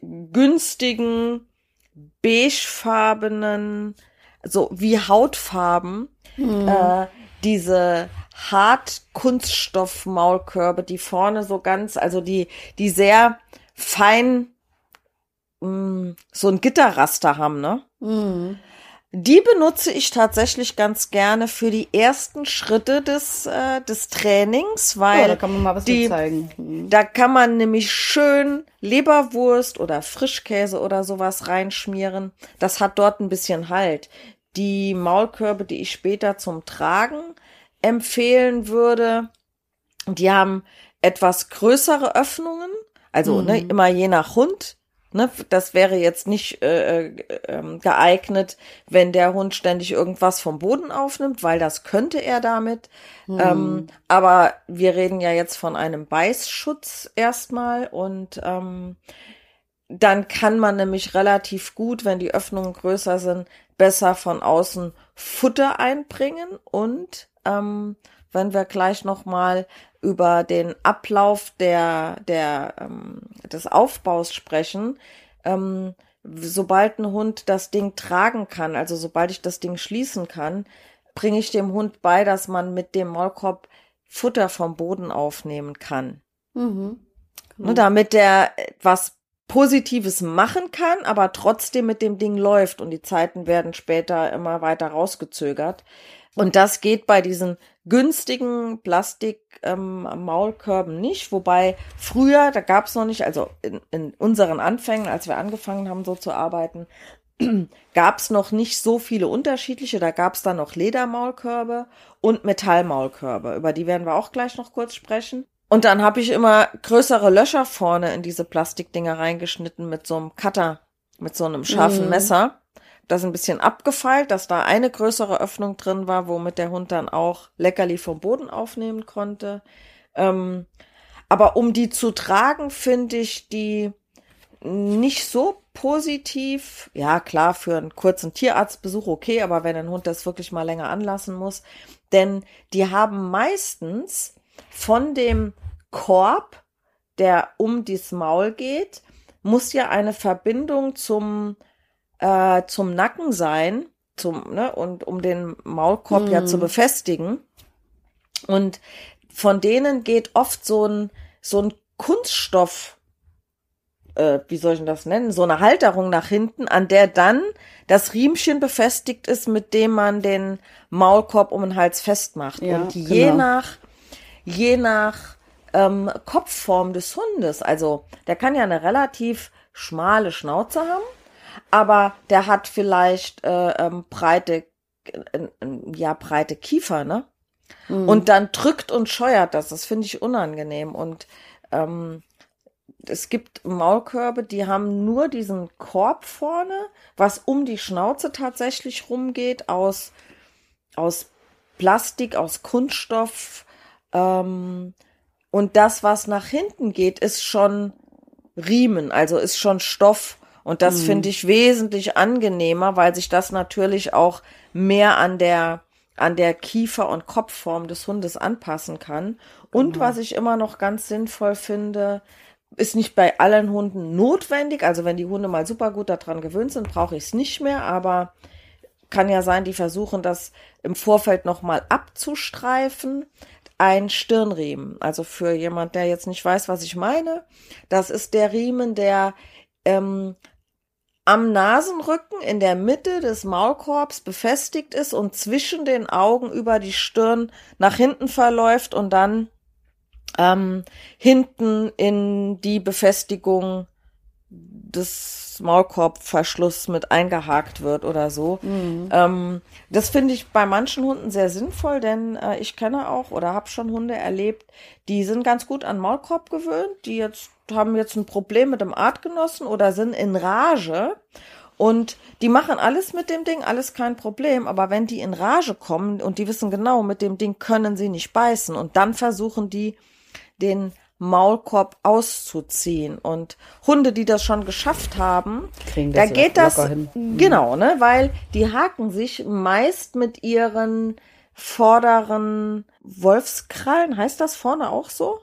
günstigen, beigefarbenen, so wie Hautfarben, mhm. äh, diese Hart-Kunststoff-Maulkörbe, die vorne so ganz, also die, die sehr fein mh, mm, so ein Gitterraster haben, ne? Mhm. Die benutze ich tatsächlich ganz gerne für die ersten Schritte des, äh, des Trainings, weil ja, da kann man mal was die, zeigen. Mhm. Da kann man nämlich schön Leberwurst oder Frischkäse oder sowas reinschmieren. Das hat dort ein bisschen Halt. Die Maulkörbe, die ich später zum Tragen empfehlen würde, die haben etwas größere Öffnungen. Also ne, mhm. ne, immer je nach Hund. Ne, das wäre jetzt nicht äh, äh, geeignet, wenn der Hund ständig irgendwas vom Boden aufnimmt, weil das könnte er damit. Mhm. Ähm, aber wir reden ja jetzt von einem Beißschutz erstmal und ähm, dann kann man nämlich relativ gut, wenn die Öffnungen größer sind, besser von außen Futter einbringen und ähm, wenn wir gleich noch mal über den Ablauf der, der, ähm, des Aufbaus sprechen, ähm, sobald ein Hund das Ding tragen kann, also sobald ich das Ding schließen kann, bringe ich dem Hund bei, dass man mit dem Maulkorb Futter vom Boden aufnehmen kann. Mhm. Genau. Ne, damit der was Positives machen kann, aber trotzdem mit dem Ding läuft und die Zeiten werden später immer weiter rausgezögert. Und das geht bei diesen günstigen Plastik-Maulkörben ähm, nicht. Wobei früher, da gab es noch nicht, also in, in unseren Anfängen, als wir angefangen haben, so zu arbeiten, gab es noch nicht so viele unterschiedliche. Da gab es dann noch Ledermaulkörbe und Metallmaulkörbe. Über die werden wir auch gleich noch kurz sprechen. Und dann habe ich immer größere Löcher vorne in diese Plastikdinger reingeschnitten mit so einem Cutter, mit so einem scharfen mm. Messer das ein bisschen abgefeilt, dass da eine größere Öffnung drin war, womit der Hund dann auch Leckerli vom Boden aufnehmen konnte. Ähm, aber um die zu tragen, finde ich die nicht so positiv. Ja, klar, für einen kurzen Tierarztbesuch okay, aber wenn ein Hund das wirklich mal länger anlassen muss, denn die haben meistens von dem Korb, der um das Maul geht, muss ja eine Verbindung zum äh, zum Nacken sein, zum, ne, und um den Maulkorb mm. ja zu hm. befestigen. Und von denen geht oft so ein, so ein Kunststoff, äh, wie soll ich denn das nennen, so eine Halterung nach hinten, an der dann das Riemchen befestigt ist, mit dem man den Maulkorb um den Hals festmacht. Ja, und je genau. nach, je nach ähm, Kopfform des Hundes, also der kann ja eine relativ schmale Schnauze haben aber der hat vielleicht äh, ähm, breite, äh, ja, breite Kiefer, ne? Mhm. Und dann drückt und scheuert das. Das finde ich unangenehm. Und ähm, es gibt Maulkörbe, die haben nur diesen Korb vorne, was um die Schnauze tatsächlich rumgeht, aus, aus Plastik, aus Kunststoff. Ähm, und das, was nach hinten geht, ist schon Riemen, also ist schon Stoff. Und das mhm. finde ich wesentlich angenehmer, weil sich das natürlich auch mehr an der an der Kiefer- und Kopfform des Hundes anpassen kann. Und genau. was ich immer noch ganz sinnvoll finde, ist nicht bei allen Hunden notwendig. Also wenn die Hunde mal super gut daran gewöhnt sind, brauche ich es nicht mehr. Aber kann ja sein, die versuchen das im Vorfeld nochmal abzustreifen. Ein Stirnriemen. Also für jemand, der jetzt nicht weiß, was ich meine. Das ist der Riemen, der ähm, am Nasenrücken in der Mitte des Maulkorbs befestigt ist und zwischen den Augen über die Stirn nach hinten verläuft und dann ähm, hinten in die Befestigung des Maulkorbverschlusses mit eingehakt wird oder so. Mhm. Ähm, das finde ich bei manchen Hunden sehr sinnvoll, denn äh, ich kenne auch oder habe schon Hunde erlebt, die sind ganz gut an Maulkorb gewöhnt, die jetzt haben jetzt ein Problem mit dem Artgenossen oder sind in Rage und die machen alles mit dem Ding, alles kein Problem. Aber wenn die in Rage kommen und die wissen genau, mit dem Ding können sie nicht beißen und dann versuchen die den Maulkorb auszuziehen. Und Hunde, die das schon geschafft haben, da geht das hin. Mhm. genau, ne, weil die haken sich meist mit ihren vorderen Wolfskrallen, heißt das vorne auch so?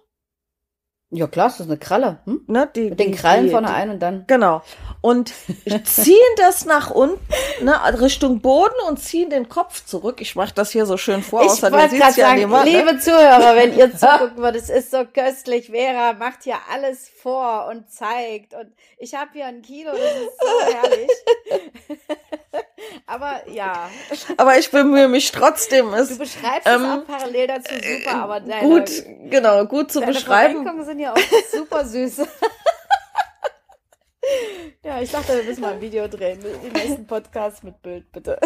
Ja, klar, das ist eine Kralle. Hm? Ne, die, Mit den Krallen die, vorne die, ein und dann. Genau. Und ziehen das nach unten, ne, Richtung Boden und ziehen den Kopf zurück. Ich mache das hier so schön vor, Ich wollte sieht's gerade ja sagen. Ne? liebe Zuhörer, wenn ihr zugucken würdet, es ist so köstlich. Vera macht hier alles vor und zeigt. Und ich habe hier ein Kilo, das ist so herrlich. Aber ja, Aber ich bemühe mich trotzdem, es du beschreibst Ähm, es auch parallel dazu super, aber deine, gut, genau, gut zu deine beschreiben. Verrenkungen sind ja auch super süß. ja, ich dachte, wir müssen mal ein Video drehen. Den nächsten Podcast mit Bild, bitte.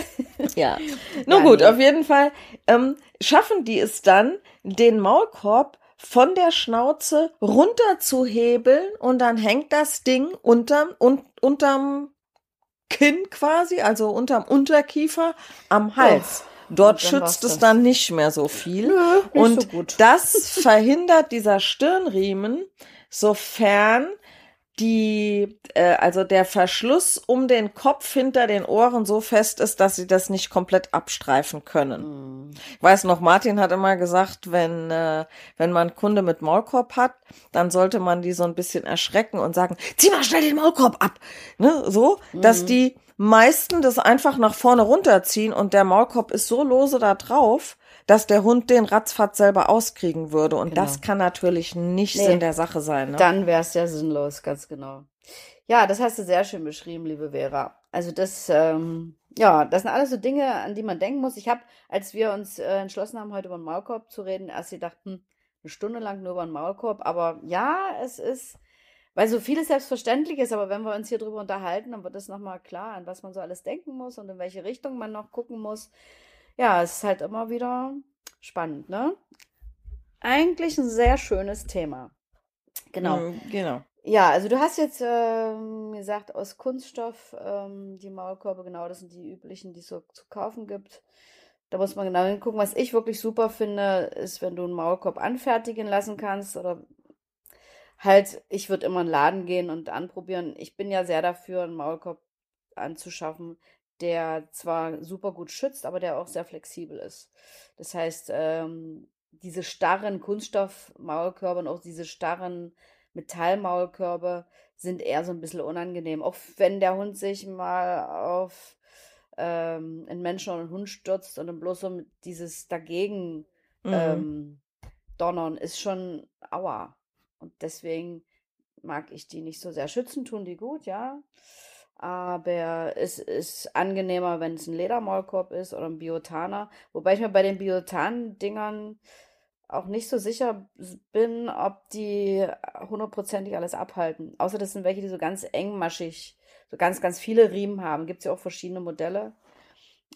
Ja. Nun Ja, gut, nee. auf jeden Fall ähm, schaffen die es dann, den Maulkorb von der Schnauze runterzuhebeln und dann hängt das Ding unterm, un, unterm Kinn quasi, also unterm Unterkiefer am Hals. Dort dann war's schützt es dann nicht mehr so viel. nicht und so gut. das verhindert dieser Stirnriemen, sofern die, äh, also der Verschluss um den Kopf hinter den Ohren so fest ist, dass sie das nicht komplett abstreifen können. Ich weiß noch, Martin hat immer gesagt, wenn, äh, wenn man Kunde mit Maulkorb hat, dann sollte man die so ein bisschen erschrecken und sagen, zieh mal schnell den Maulkorb ab. Ne? So, dass die meisten das einfach nach vorne runterziehen und der Maulkorb ist so lose da drauf, dass der Hund den ratzfatz selber auskriegen würde. Und Genau. das kann natürlich nicht Nee. Sinn der Sache sein. Ne? Dann wäre es ja sinnlos, ganz genau. Ja, das hast du sehr schön beschrieben, liebe Vera. Also das, ähm, ja, das sind alles so Dinge, an die man denken muss. Ich habe, als wir uns äh, entschlossen haben, heute über den Maulkorb zu reden, erst gedacht, hm, eine Stunde lang nur über den Maulkorb. Aber ja, es ist, weil so vieles selbstverständlich ist, aber wenn wir uns hier drüber unterhalten, dann wird es nochmal klar, an was man so alles denken muss und in welche Richtung man noch gucken muss. Ja, es ist halt immer wieder spannend, ne? Eigentlich ein sehr schönes Thema. Genau. Genau. Ja, also du hast jetzt ähm, gesagt, aus Kunststoff ähm, die Maulkorbe, genau, das sind die üblichen, die es so zu kaufen gibt. Da muss man genau hingucken. Was ich wirklich super finde, ist, wenn du einen Maulkorb anfertigen lassen kannst oder halt, ich würde immer in den Laden gehen und anprobieren. Ich bin ja sehr dafür, einen Maulkorb anzuschaffen, der zwar super gut schützt, aber der auch sehr flexibel ist. Das heißt, ähm, diese starren Kunststoff-Maulkörbe und auch diese starren Metallmaulkörbe sind eher so ein bisschen unangenehm. Auch wenn der Hund sich mal auf ähm, einen Menschen oder einen Hund stürzt und dann bloß so dieses dagegen Mhm. ähm, donnern ist schon aua. Und deswegen mag ich die nicht so sehr. Schützen tun die gut, ja. Aber es ist angenehmer, wenn es ein Ledermaulkorb ist oder ein Biotaner. Wobei ich mir bei den Biotan-Dingern auch nicht so sicher bin, ob die hundertprozentig alles abhalten. Außer das sind welche, die so ganz engmaschig, so ganz, ganz viele Riemen haben. Gibt es ja auch verschiedene Modelle.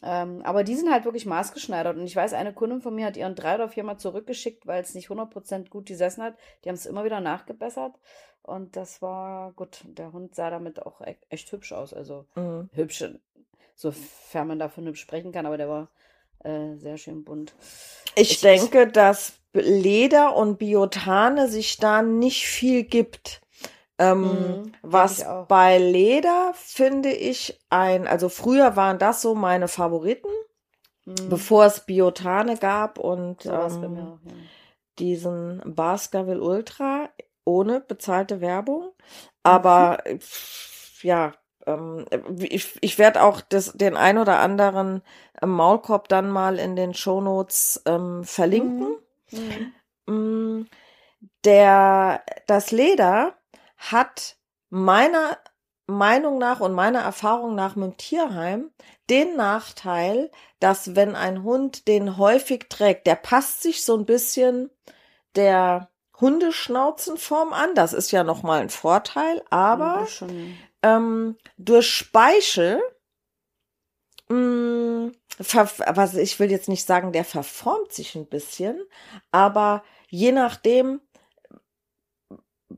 Ähm, aber die sind halt wirklich maßgeschneidert. Und ich weiß, eine Kundin von mir hat ihren drei oder viermal zurückgeschickt, weil es nicht 100% gut gesessen hat. Die haben es immer wieder nachgebessert. Und das war gut. Der Hund sah damit auch e echt hübsch aus. Also Mhm. hübsch, sofern man davon hübsch sprechen kann. Aber der war äh, sehr schön bunt. Ich, Ich- denke, dass Leder und Biotane sich da nicht viel gibt. Ähm, Mhm, was ich bei Leder finde ich ein, also früher waren das so meine Favoriten, Mhm. bevor es Biotane gab und So ähm, auch, ja. diesen Baskerville Ultra ohne bezahlte Werbung. Aber Mhm. ja, ähm, ich, ich werde auch das, den ein oder anderen äh, Maulkorb dann mal in den Shownotes ähm, verlinken. Mhm. Mm, Der, das Leder hat meiner Meinung nach und meiner Erfahrung nach mit dem Tierheim den Nachteil, dass wenn ein Hund den häufig trägt, der passt sich so ein bisschen der Hundeschnauzenform an. Das ist ja nochmal ein Vorteil, aber Ja, ähm, durch Speichel, mh, ver- aber ich will jetzt nicht sagen, der verformt sich ein bisschen, aber je nachdem,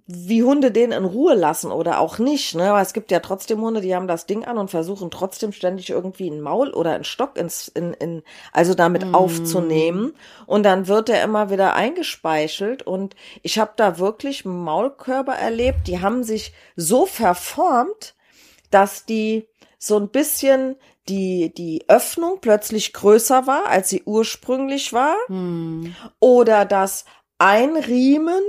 wie Hunde den in Ruhe lassen oder auch nicht, ne? Aber es gibt ja trotzdem Hunde, die haben das Ding an und versuchen trotzdem ständig irgendwie ein Maul oder einen Stock ins, in, in, also damit Mm. aufzunehmen. Und dann wird er immer wieder eingespeichelt. Und ich habe da wirklich Maulkörper erlebt, die haben sich so verformt, dass die so ein bisschen die, die Öffnung plötzlich größer war, als sie ursprünglich war Hm. oder das Einriemen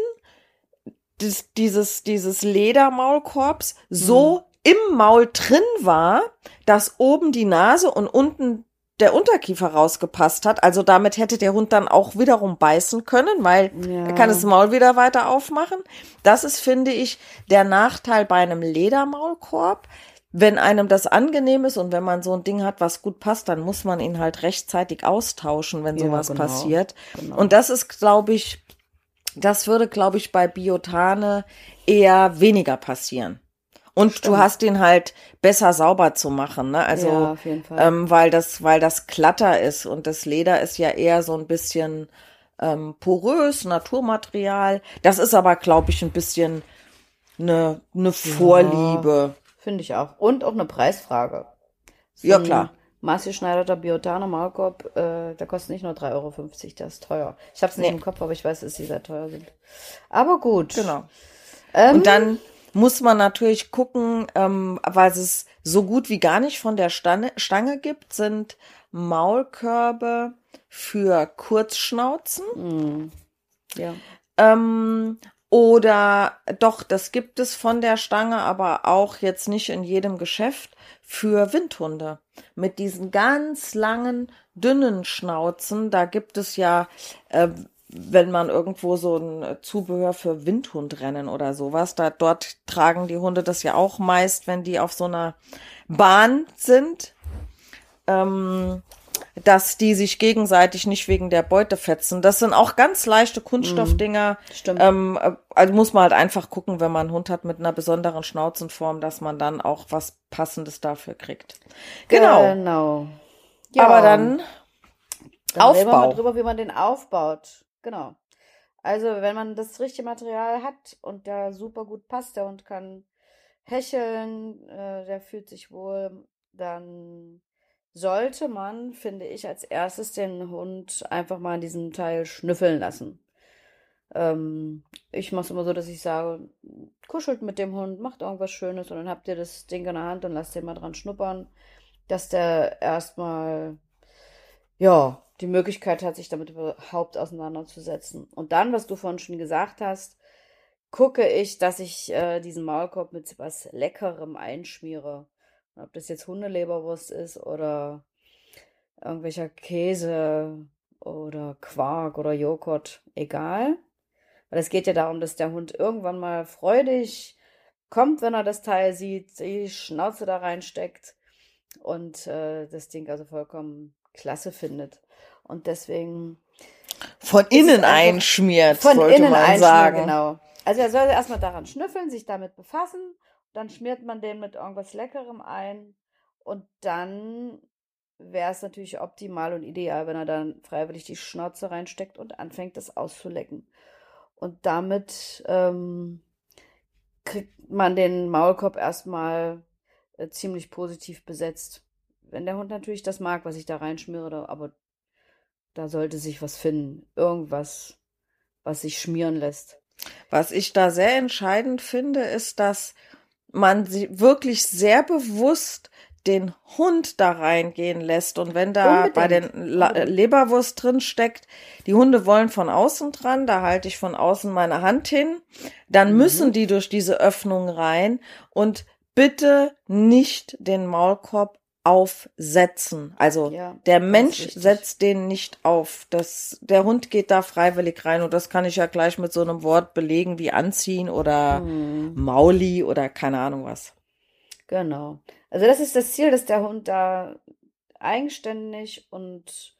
des, dieses, dieses Ledermaulkorbs so im Maul drin war, dass oben die Nase und unten der Unterkiefer rausgepasst hat. Also damit hätte der Hund dann auch wiederum beißen können, weil Ja. er kann das Maul wieder weiter aufmachen. Das ist, finde ich, der Nachteil bei einem Ledermaulkorb. Wenn einem das angenehm ist und wenn man so ein Ding hat, was gut passt, dann muss man ihn halt rechtzeitig austauschen, wenn Ja, sowas genau. passiert. Genau. Und das ist, glaube ich, das würde, glaube ich, bei Biotane eher weniger passieren. Und du Stimmt. hast ihn halt besser sauber zu machen, ne? Also, ja, auf jeden Fall. ähm, weil das, weil das glatter ist und das Leder ist ja eher so ein bisschen ähm, porös, Naturmaterial. Das ist aber, glaube ich, ein bisschen eine, eine Vorliebe. Finde ich auch. Und auch eine Preisfrage. So Ja, ein klar. Maßgeschneiderter Biotane Maulkorb, äh, der kostet nicht nur 3,50 Euro, der ist teuer. Ich habe es nicht Nee. im Kopf, aber ich weiß, dass die sehr teuer sind. Aber gut. Genau. Ähm, Und dann muss man natürlich gucken, ähm, was es so gut wie gar nicht von der Stange, Stange gibt, sind Maulkörbe für Kurzschnauzen. mh, ja. Ähm, oder doch, das gibt es von der Stange, aber auch jetzt nicht in jedem Geschäft für Windhunde. Mit diesen ganz langen, dünnen Schnauzen, da gibt es ja, äh, wenn man irgendwo so ein Zubehör für Windhundrennen oder sowas, da dort tragen die Hunde das ja auch meist, wenn die auf so einer Bahn sind. Ähm, dass die sich gegenseitig nicht wegen der Beute fetzen. Das sind auch ganz leichte Kunststoffdinger. Stimmt. Ähm, äh, also muss man halt einfach gucken, wenn man einen Hund hat mit einer besonderen Schnauzenform, dass man dann auch was Passendes dafür kriegt. Genau. Genau. Ja, Aber dann, Dann reden wir mal Aufbau. drüber, wie man den aufbaut. Genau. Also, wenn man das richtige Material hat und der super gut passt, der Hund kann hecheln, äh, der fühlt sich wohl, dann sollte man, finde ich, als erstes den Hund einfach mal in diesem Teil schnüffeln lassen. Ähm, ich mache es immer so, dass ich sage, kuschelt mit dem Hund, macht irgendwas Schönes und dann habt ihr das Ding in der Hand und lasst den mal dran schnuppern, dass der erstmal ja, die Möglichkeit hat, sich damit überhaupt auseinanderzusetzen. Und dann, was du vorhin schon gesagt hast, gucke ich, dass ich äh, diesen Maulkorb mit was Leckerem einschmiere. Ob das jetzt Hundeleberwurst ist oder irgendwelcher Käse oder Quark oder Joghurt, egal. Weil es geht ja darum, dass der Hund irgendwann mal freudig kommt, wenn er das Teil sieht, die Schnauze da reinsteckt und äh, das Ding also vollkommen klasse findet. Und deswegen von innen einschmiert, von sollte innen man einschmieren, sagen. genau. Also er soll erstmal daran schnüffeln, sich damit befassen, dann schmiert man den mit irgendwas Leckerem ein und dann wäre es natürlich optimal und ideal, wenn er dann freiwillig die Schnauze reinsteckt und anfängt, das auszulecken. Und damit ähm, kriegt man den Maulkorb erstmal äh, ziemlich positiv besetzt. Wenn der Hund natürlich das mag, was ich da reinschmiere, aber da sollte sich was finden. Irgendwas, was sich schmieren lässt. Was ich da sehr entscheidend finde, ist, dass man sie wirklich sehr bewusst den Hund da reingehen lässt. Und wenn da bei den Unbedingt. La Unbedingt. Leberwurst drin steckt, die Hunde wollen von außen dran, da halte ich von außen meine Hand hin, dann Mhm. müssen die durch diese Öffnung rein und bitte nicht den Maulkorb aufsetzen. Also Ja, der Mensch setzt den nicht auf. Das, der Hund geht da freiwillig rein und das kann ich ja gleich mit so einem Wort belegen wie anziehen oder Mhm. Mauli oder keine Ahnung was. Genau. Also das ist das Ziel, dass der Hund da eigenständig und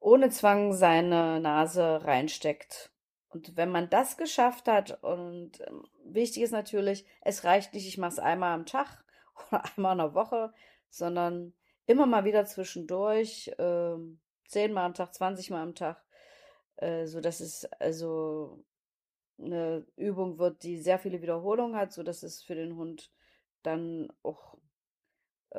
ohne Zwang seine Nase reinsteckt. Und wenn man das geschafft hat, und ähm, wichtig ist natürlich, es reicht nicht, ich mache es einmal am Tag oder einmal in der Woche, sondern immer mal wieder zwischendurch, ähm, zehnmal am Tag, 20 Mal am Tag, äh, so dass es also eine Übung wird, die sehr viele Wiederholungen hat, so dass es für den Hund dann auch äh,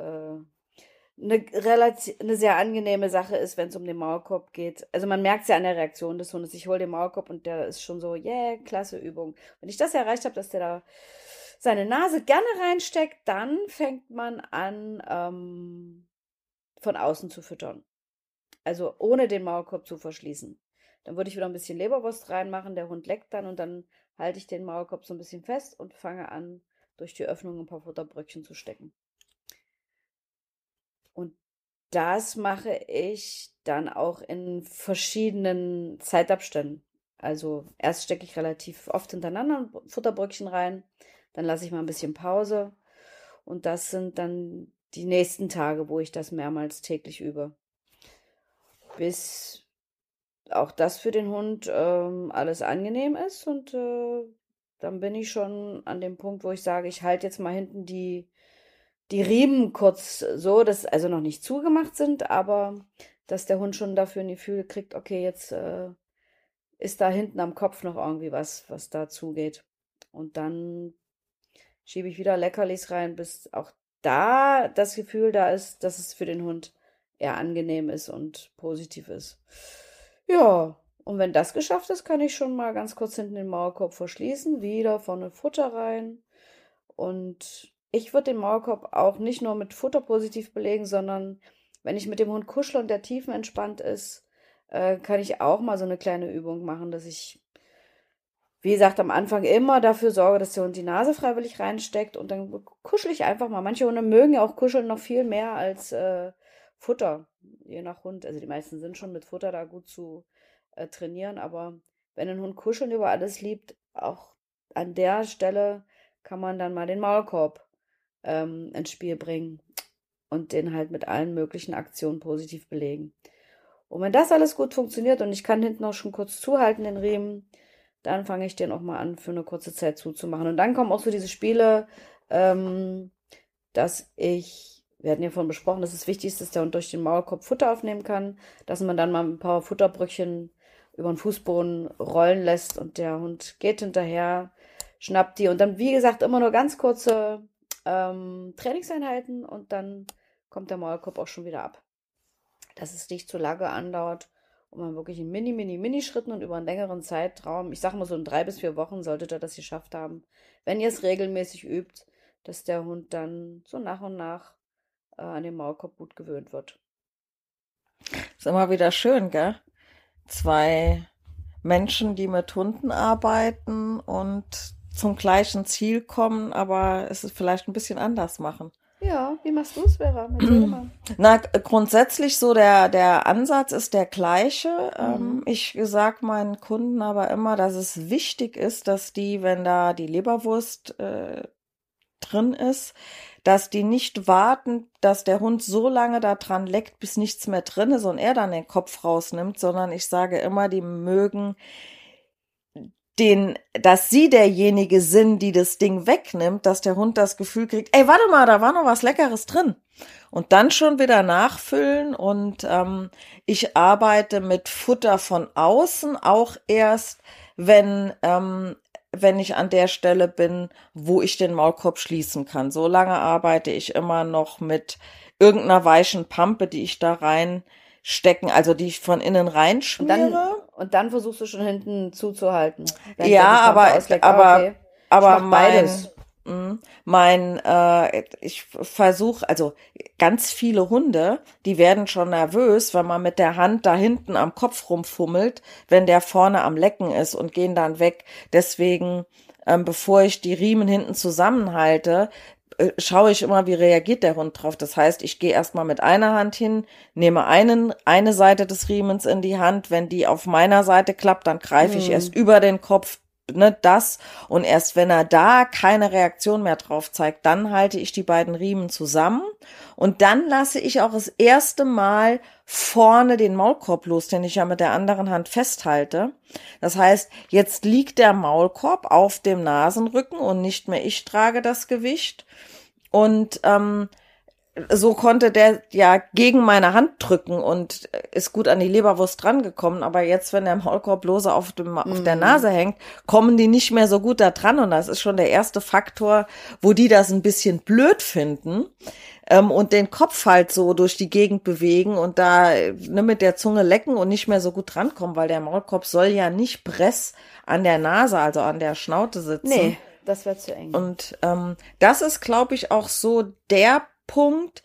eine relativ eine sehr angenehme Sache ist, wenn es um den Maulkorb geht. Also man merkt es ja an der Reaktion des Hundes. Ich hole den Maulkorb und der ist schon so, yeah, klasse Übung. Wenn ich das erreicht habe, dass der da seine Nase gerne reinsteckt, dann fängt man an, ähm, von außen zu füttern. Also ohne den Maulkorb zu verschließen. Dann würde ich wieder ein bisschen Leberwurst reinmachen, der Hund leckt dann und dann halte ich den Maulkorb so ein bisschen fest und fange an, durch die Öffnung ein paar Futterbröckchen zu stecken. Und das mache ich dann auch in verschiedenen Zeitabständen. Also erst stecke ich relativ oft hintereinander ein Futterbröckchen rein, dann lasse ich mal ein bisschen Pause und das sind dann die nächsten Tage, wo ich das mehrmals täglich übe. Bis auch das für den Hund ähm, alles angenehm ist und äh, dann bin ich schon an dem Punkt, wo ich sage, ich halte jetzt mal hinten die, die Riemen kurz so, dass also noch nicht zugemacht sind, aber dass der Hund schon dafür ein Gefühl kriegt, okay, jetzt äh, ist da hinten am Kopf noch irgendwie was, was da zugeht. Und dann schiebe ich wieder Leckerlis rein, bis auch da das Gefühl da ist, dass es für den Hund eher angenehm ist und positiv ist. Ja, und wenn das geschafft ist, kann ich schon mal ganz kurz hinten den Maulkorb verschließen, wieder vorne Futter rein. Und ich würde den Maulkorb auch nicht nur mit Futter positiv belegen, sondern wenn ich mit dem Hund kuschle und der tiefenentspannt ist, äh, kann ich auch mal so eine kleine Übung machen, dass ich, wie gesagt, am Anfang immer dafür sorge, dass der Hund die Nase freiwillig reinsteckt und dann kuschel ich einfach mal. Manche Hunde mögen ja auch kuscheln noch viel mehr als äh, Futter, je nach Hund. Also die meisten sind schon mit Futter da gut zu äh, trainieren, aber wenn ein Hund kuscheln über alles liebt, auch an der Stelle kann man dann mal den Maulkorb ähm, ins Spiel bringen und den halt mit allen möglichen Aktionen positiv belegen. Und wenn das alles gut funktioniert und ich kann hinten auch schon kurz zuhalten, den Riemen, dann fange ich den auch mal an, für eine kurze Zeit zuzumachen. Und dann kommen auch so diese Spiele, ähm, dass ich, wir hatten ja vorhin besprochen, dass es wichtig ist, dass der Hund durch den Maulkorb Futter aufnehmen kann, dass man dann mal ein paar Futterbrüchen über den Fußboden rollen lässt und der Hund geht hinterher, schnappt die und dann, wie gesagt, immer nur ganz kurze ähm, Trainingseinheiten und dann kommt der Maulkorb auch schon wieder ab dass es nicht zu lange andauert und man wirklich in mini, mini, mini Schritten und über einen längeren Zeitraum, ich sage mal so in drei bis vier Wochen, solltet ihr das geschafft haben, wenn ihr es regelmäßig übt, dass der Hund dann so nach und nach äh, an den Maulkorb gut gewöhnt wird. Ist immer wieder schön, gell? Zwei Menschen, die mit Hunden arbeiten und zum gleichen Ziel kommen, aber es vielleicht ein bisschen anders machen. Ja, wie machst du es, Vera? Na, grundsätzlich so der, der Ansatz ist der gleiche. Ähm, mhm. Ich sag meinen Kunden aber immer, dass es wichtig ist, dass die, wenn da die Leberwurst äh, drin ist, dass die nicht warten, dass der Hund so lange da dran leckt, bis nichts mehr drin ist und er dann den Kopf rausnimmt, sondern ich sage immer, die mögen den, dass sie derjenige sind, die das Ding wegnimmt, dass der Hund das Gefühl kriegt, ey, warte mal, da war noch was Leckeres drin. Und dann schon wieder nachfüllen und ähm, ich arbeite mit Futter von außen auch erst, wenn ähm, wenn ich an der Stelle bin, wo ich den Maulkorb schließen kann. So lange arbeite ich immer noch mit irgendeiner weichen Pampe, die ich da rein stecken, also die ich von innen reinschmiere. Und dann, und dann versuchst du schon hinten zuzuhalten. Ja, aber, aber, okay. aber mein, hm, mein, äh, ich versuche, also ganz viele Hunde, die werden schon nervös, wenn man mit der Hand da hinten am Kopf rumfummelt, wenn der vorne am Lecken ist und gehen dann weg. Deswegen, ähm, bevor ich die Riemen hinten zusammenhalte, schaue ich immer, wie reagiert der Hund drauf. Das heißt, ich gehe erstmal mit einer Hand hin, nehme einen, eine Seite des Riemens in die Hand. Wenn die auf meiner Seite klappt, dann greife ich mhm. erst über den Kopf, ne, das. Und erst wenn er da keine Reaktion mehr drauf zeigt, dann halte ich die beiden Riemen zusammen. Und dann lasse ich auch das erste Mal vorne den Maulkorb los, den ich ja mit der anderen Hand festhalte. Das heißt, jetzt liegt der Maulkorb auf dem Nasenrücken und nicht mehr ich trage das Gewicht. Und ähm, so konnte der ja gegen meine Hand drücken und ist gut an die Leberwurst drangekommen. Aber jetzt, wenn der Maulkorb lose auf, dem, auf der mhm. Nase hängt, kommen die nicht mehr so gut da dran. Und das ist schon der erste Faktor, wo die das ein bisschen blöd finden ähm, und den Kopf halt so durch die Gegend bewegen und da ne, mit der Zunge lecken und nicht mehr so gut drankommen, weil der Maulkorb soll ja nicht press an der Nase, also an der Schnaute sitzen. Nee, das wäre zu eng. Und ähm, das ist, glaube ich, auch so der Punkt,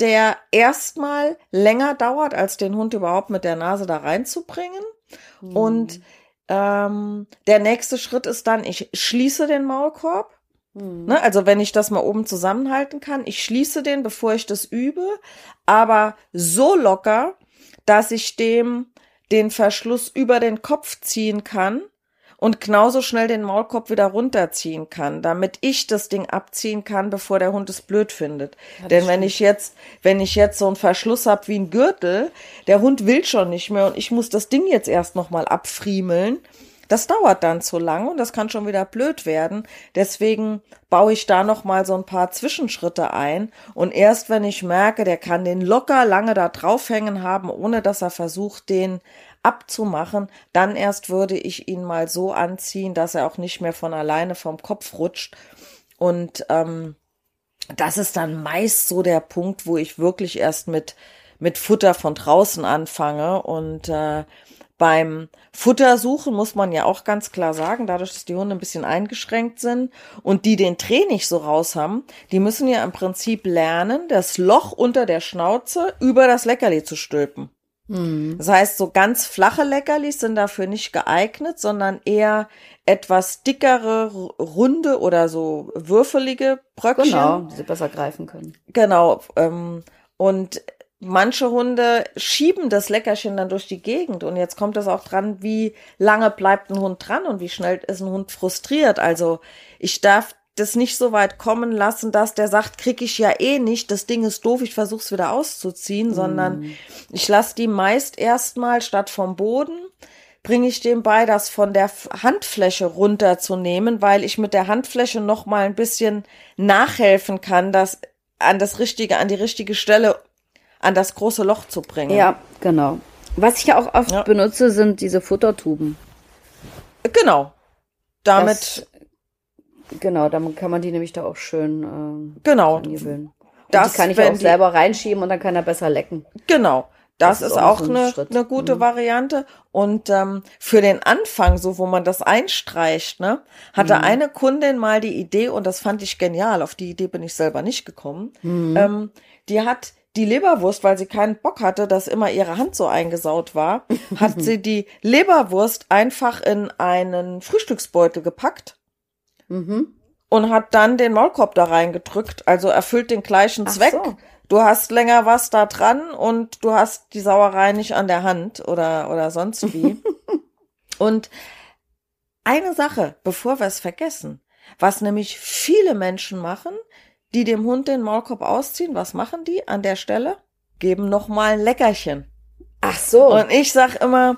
der erstmal länger dauert, als den Hund überhaupt mit der Nase da reinzubringen. Hm. Und ähm, der nächste Schritt ist dann, ich schließe den Maulkorb Mhm. Ne, also wenn ich das mal oben zusammenhalten kann, ich schließe den, bevor ich das übe, aber so locker, dass ich dem den Verschluss über den Kopf ziehen kann und genauso schnell den Maulkorb wieder runterziehen kann, damit ich das Ding abziehen kann, bevor der Hund es blöd findet. Ja, Denn wenn ich jetzt, wenn ich jetzt so einen Verschluss habe wie ein Gürtel, der Hund will schon nicht mehr und ich muss das Ding jetzt erst noch mal abfriemeln, das dauert dann zu lang und das kann schon wieder blöd werden. Deswegen baue ich da noch mal so ein paar Zwischenschritte ein und erst wenn ich merke, der kann den locker lange da draufhängen haben, ohne dass er versucht, den abzumachen, dann erst würde ich ihn mal so anziehen, dass er auch nicht mehr von alleine vom Kopf rutscht und ähm, das ist dann meist so der Punkt, wo ich wirklich erst mit mit Futter von draußen anfange und äh, beim Futtersuchen muss man ja auch ganz klar sagen, dadurch, dass die Hunde ein bisschen eingeschränkt sind und die den Dreh nicht so raus haben, die müssen ja im Prinzip lernen, das Loch unter der Schnauze über das Leckerli zu stülpen. Mhm. Das heißt, so ganz flache Leckerlis sind dafür nicht geeignet, sondern eher etwas dickere, runde oder so würfelige Bröckchen. Genau, die sie besser greifen können. Genau. Ähm, und manche Hunde schieben das Leckerchen dann durch die Gegend und jetzt kommt es auch dran, wie lange bleibt ein Hund dran und wie schnell ist ein Hund frustriert. Also ich darf das nicht so weit kommen lassen, dass der sagt, krieg ich ja eh nicht, das Ding ist doof, ich versuch's wieder auszuziehen, mm. sondern ich lasse die meist erstmal statt vom Boden bringe ich dem bei, das von der Handfläche runterzunehmen, weil ich mit der Handfläche noch mal ein bisschen nachhelfen kann, das an das richtige, an die richtige Stelle an das große Loch zu bringen. Ja, genau. Was ich ja auch oft ja. benutze, sind diese Futtertuben. Genau. Damit. Das, genau, damit kann man die nämlich da auch schön äh, genau. angewöhnen. Das die kann ich auch selber reinschieben und dann kann er besser lecken. Genau. Das, das ist, auch, auch eine, eine gute mhm. Variante. Und ähm, für den Anfang, so wo man das einstreicht, ne, hatte mhm. eine Kundin mal die Idee, und das fand ich genial, auf die Idee bin ich selber nicht gekommen. Mhm. Ähm, die hat die Leberwurst, weil sie keinen Bock hatte, dass immer ihre Hand so eingesaut war, hat sie die Leberwurst einfach in einen Frühstücksbeutel gepackt mhm. und hat dann den Maulkorb da reingedrückt. Also erfüllt den gleichen Ach Zweck. So. Du hast länger was da dran und du hast die Sauerei nicht an der Hand oder, oder sonst wie. und eine Sache, bevor wir es vergessen, was nämlich viele Menschen machen, die dem Hund den Maulkorb ausziehen, was machen die an der Stelle? Geben noch mal ein Leckerchen. Ach so. Und ich sag immer,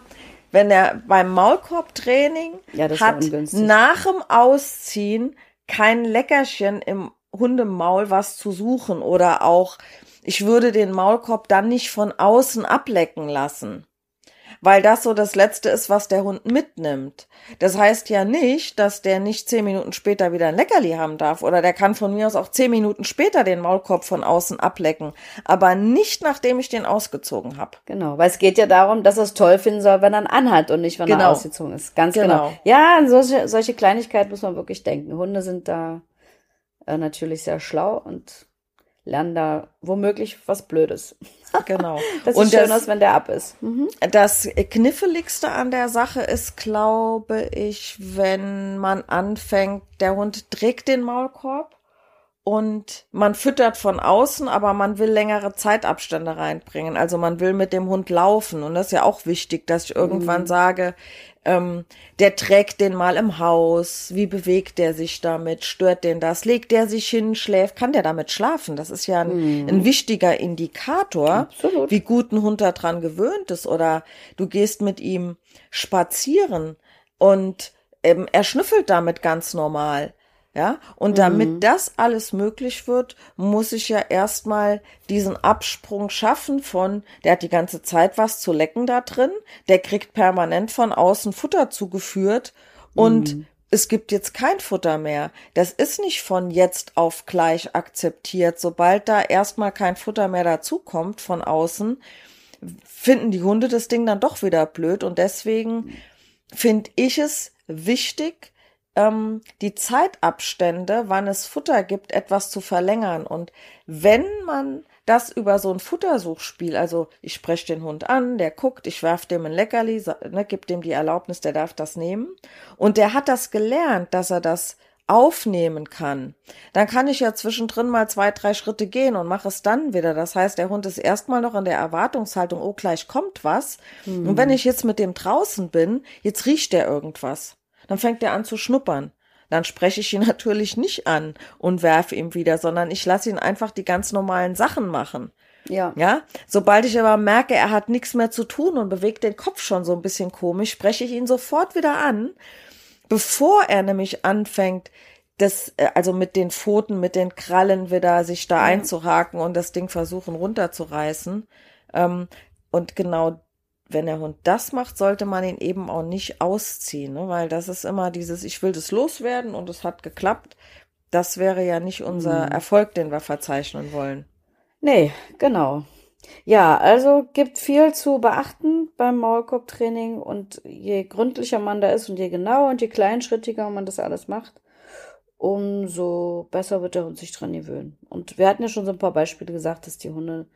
wenn er beim Maulkorbtraining ja, hat nach dem Ausziehen kein Leckerchen im Hundemaul was zu suchen oder auch ich würde den Maulkorb dann nicht von außen ablecken lassen weil das so das Letzte ist, was der Hund mitnimmt. Das heißt ja nicht, dass der nicht zehn Minuten später wieder ein Leckerli haben darf oder der kann von mir aus auch zehn Minuten später den Maulkorb von außen ablecken, aber nicht nachdem ich den ausgezogen habe. Genau, weil es geht ja darum, dass er es toll finden soll, wenn er ihn anhat und nicht, wenn genau. er ausgezogen ist. Ganz genau. genau. Ja, an solche, solche Kleinigkeiten muss man wirklich denken. Hunde sind da äh, natürlich sehr schlau und lernen da womöglich was Blödes. Genau. das ist schön aus, wenn der ab ist. Mhm. Das Kniffeligste an der Sache ist, glaube ich, wenn man anfängt, der Hund trägt den Maulkorb und man füttert von außen, aber man will längere Zeitabstände reinbringen. Also man will mit dem Hund laufen. Und das ist ja auch wichtig, dass ich irgendwann mhm. sage, ähm, der trägt den mal im Haus. Wie bewegt der sich damit? Stört den das? Legt der sich hin, schläft? Kann der damit schlafen? Das ist ja ein, mhm. ein wichtiger Indikator, Absolut. wie gut ein Hund daran gewöhnt ist. Oder du gehst mit ihm spazieren und ähm, er schnüffelt damit ganz normal. Ja, und damit mhm. das alles möglich wird, muss ich ja erstmal diesen Absprung schaffen von, der hat die ganze Zeit was zu lecken da drin, der kriegt permanent von außen Futter zugeführt und mhm. es gibt jetzt kein Futter mehr. Das ist nicht von jetzt auf gleich akzeptiert. Sobald da erstmal kein Futter mehr dazukommt von außen, finden die Hunde das Ding dann doch wieder blöd und deswegen finde ich es wichtig, ähm, die Zeitabstände, wann es Futter gibt, etwas zu verlängern. Und wenn man das über so ein Futtersuchspiel, also ich spreche den Hund an, der guckt, ich werf dem ein Leckerli, ne, gib dem die Erlaubnis, der darf das nehmen. Und der hat das gelernt, dass er das aufnehmen kann, dann kann ich ja zwischendrin mal zwei, drei Schritte gehen und mache es dann wieder. Das heißt, der Hund ist erstmal noch in der Erwartungshaltung, oh, gleich kommt was. Mhm. Und wenn ich jetzt mit dem draußen bin, jetzt riecht der irgendwas. Dann fängt er an zu schnuppern. Dann spreche ich ihn natürlich nicht an und werfe ihm wieder, sondern ich lasse ihn einfach die ganz normalen Sachen machen. Ja. Ja. Sobald ich aber merke, er hat nichts mehr zu tun und bewegt den Kopf schon so ein bisschen komisch, spreche ich ihn sofort wieder an bevor er nämlich anfängt, das, äh, also mit den Pfoten, mit den Krallen wieder sich da ja. einzuhaken und das Ding versuchen runterzureißen. Ähm, und genau, wenn der Hund das macht, sollte man ihn eben auch nicht ausziehen, ne? weil das ist immer dieses, ich will das loswerden und es hat geklappt. Das wäre ja nicht unser mhm. Erfolg, den wir verzeichnen wollen. Nee, genau. Ja, also gibt viel zu beachten beim Maulkorbtraining und je gründlicher man da ist und je genauer und je kleinschrittiger man das alles macht, umso besser wird der Hund sich dran gewöhnen. Und wir hatten ja schon so ein paar Beispiele gesagt, dass die Hunde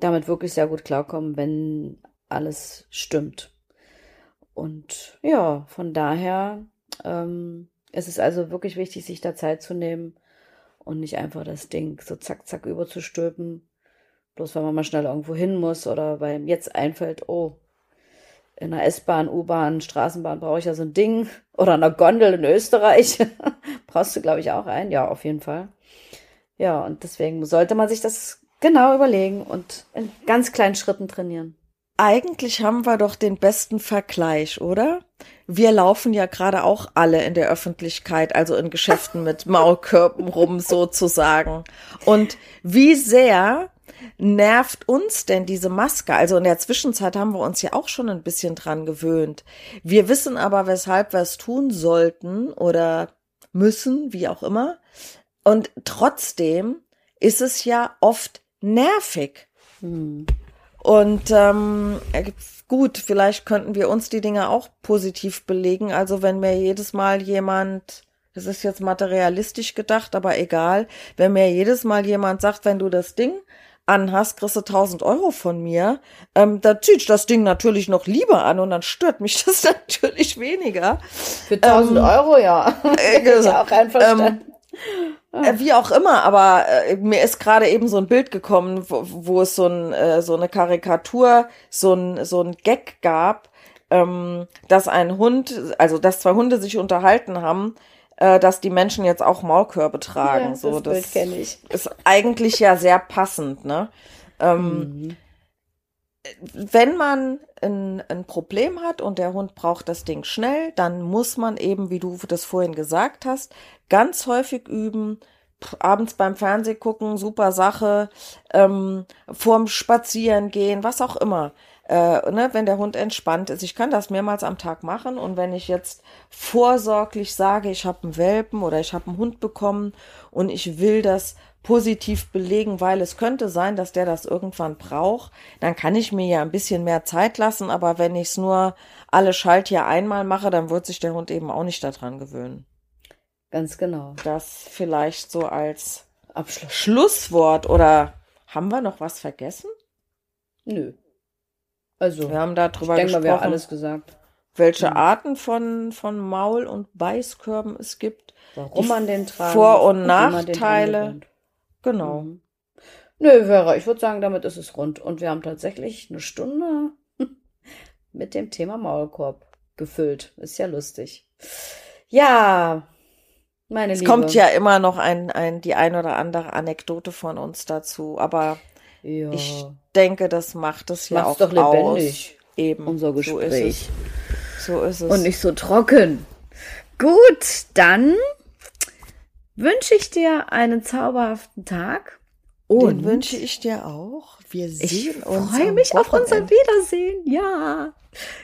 damit wirklich sehr gut klarkommen, wenn alles stimmt. Und ja, von daher ähm, ist es also wirklich wichtig, sich da Zeit zu nehmen und nicht einfach das Ding so zack, zack überzustülpen Bloß wenn man mal schnell irgendwo hin muss oder weil jetzt einfällt, oh, in einer S-Bahn, U-Bahn, Straßenbahn brauche ich ja so ein Ding. Oder in einer Gondel in Österreich. Brauchst du, glaube ich, auch ein. Ja, auf jeden Fall. Ja, und deswegen sollte man sich das genau überlegen und in ganz kleinen Schritten trainieren. Eigentlich haben wir doch den besten Vergleich, oder? Wir laufen ja gerade auch alle in der Öffentlichkeit, also in Geschäften mit Maulkörpen rum sozusagen. Und wie sehr nervt uns denn diese Maske? Also in der Zwischenzeit haben wir uns ja auch schon ein bisschen dran gewöhnt. Wir wissen aber, weshalb wir es tun sollten oder müssen, wie auch immer. Und trotzdem ist es ja oft nervig. Hm. Und ähm, gut, vielleicht könnten wir uns die Dinge auch positiv belegen. Also wenn mir jedes Mal jemand, das ist jetzt materialistisch gedacht, aber egal, wenn mir jedes Mal jemand sagt, wenn du das Ding anhast, kriegst du 1000 Euro von mir. Ähm, da zieht ich das Ding natürlich noch lieber an und dann stört mich das natürlich weniger. Für 1000 ähm, Euro, ja. Äh, ist ja auch einverstanden. Ähm, äh, wie auch immer, aber äh, mir ist gerade eben so ein Bild gekommen, wo, wo es so, ein, äh, so eine Karikatur, so ein, so ein Gag gab, ähm, dass ein Hund, also dass zwei Hunde sich unterhalten haben äh, dass die Menschen jetzt auch Maulkörbe tragen. Ja, so, das, das ich. ist eigentlich ja sehr passend, ne? Ähm, mhm. Wenn man ein, ein Problem hat und der Hund braucht das Ding schnell, dann muss man eben, wie du das vorhin gesagt hast, ganz häufig üben, abends beim Fernseh gucken, super Sache, ähm, vorm Spazieren gehen, was auch immer äh, ne, wenn der Hund entspannt ist. Ich kann das mehrmals am Tag machen und wenn ich jetzt vorsorglich sage, ich habe einen Welpen oder ich habe einen Hund bekommen und ich will das positiv belegen, weil es könnte sein, dass der das irgendwann braucht, dann kann ich mir ja ein bisschen mehr Zeit lassen, aber wenn ich es nur alle Schaltjahr einmal mache, dann wird sich der Hund eben auch nicht daran gewöhnen. Ganz genau. Das vielleicht so als Abschluss. Schlusswort oder haben wir noch was vergessen? Nö. Also, wir haben darüber ich denke, gesprochen, wir haben alles gesagt. Welche mhm. Arten von, von Maul- und Beißkörben es gibt. Warum man den tragen Vor- und, und Nachteile. Genau. Mhm. Nö, Vera, ich würde sagen, damit ist es rund. Und wir haben tatsächlich eine Stunde mit dem Thema Maulkorb gefüllt. Ist ja lustig. Ja, meine es Liebe. Es kommt ja immer noch ein, ein, die ein oder andere Anekdote von uns dazu, aber ja. Ich denke, das macht es ja auch doch lebendig. Aus. Eben. Unser Gespräch. So ist, so ist es. Und nicht so trocken. Gut, dann wünsche ich dir einen zauberhaften Tag. Und Den wünsche ich dir auch. Wir sehen ich uns. Ich freue mich auf unser Wiedersehen. Ja,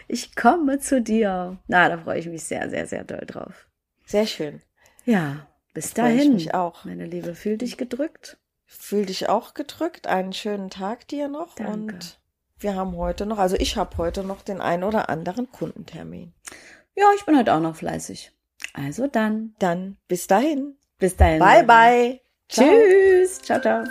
ich komme zu dir. Na, da freue ich mich sehr, sehr, sehr doll drauf. Sehr schön. Ja, bis dahin. Ich mich auch. Meine Liebe, fühl dich gedrückt. Fühl dich auch gedrückt. Einen schönen Tag dir noch. Danke. Und wir haben heute noch, also ich habe heute noch den ein oder anderen Kundentermin. Ja, ich bin heute auch noch fleißig. Also dann. Dann bis dahin. Bis dahin. Bye, bye. Ciao. Tschüss. Ciao, ciao.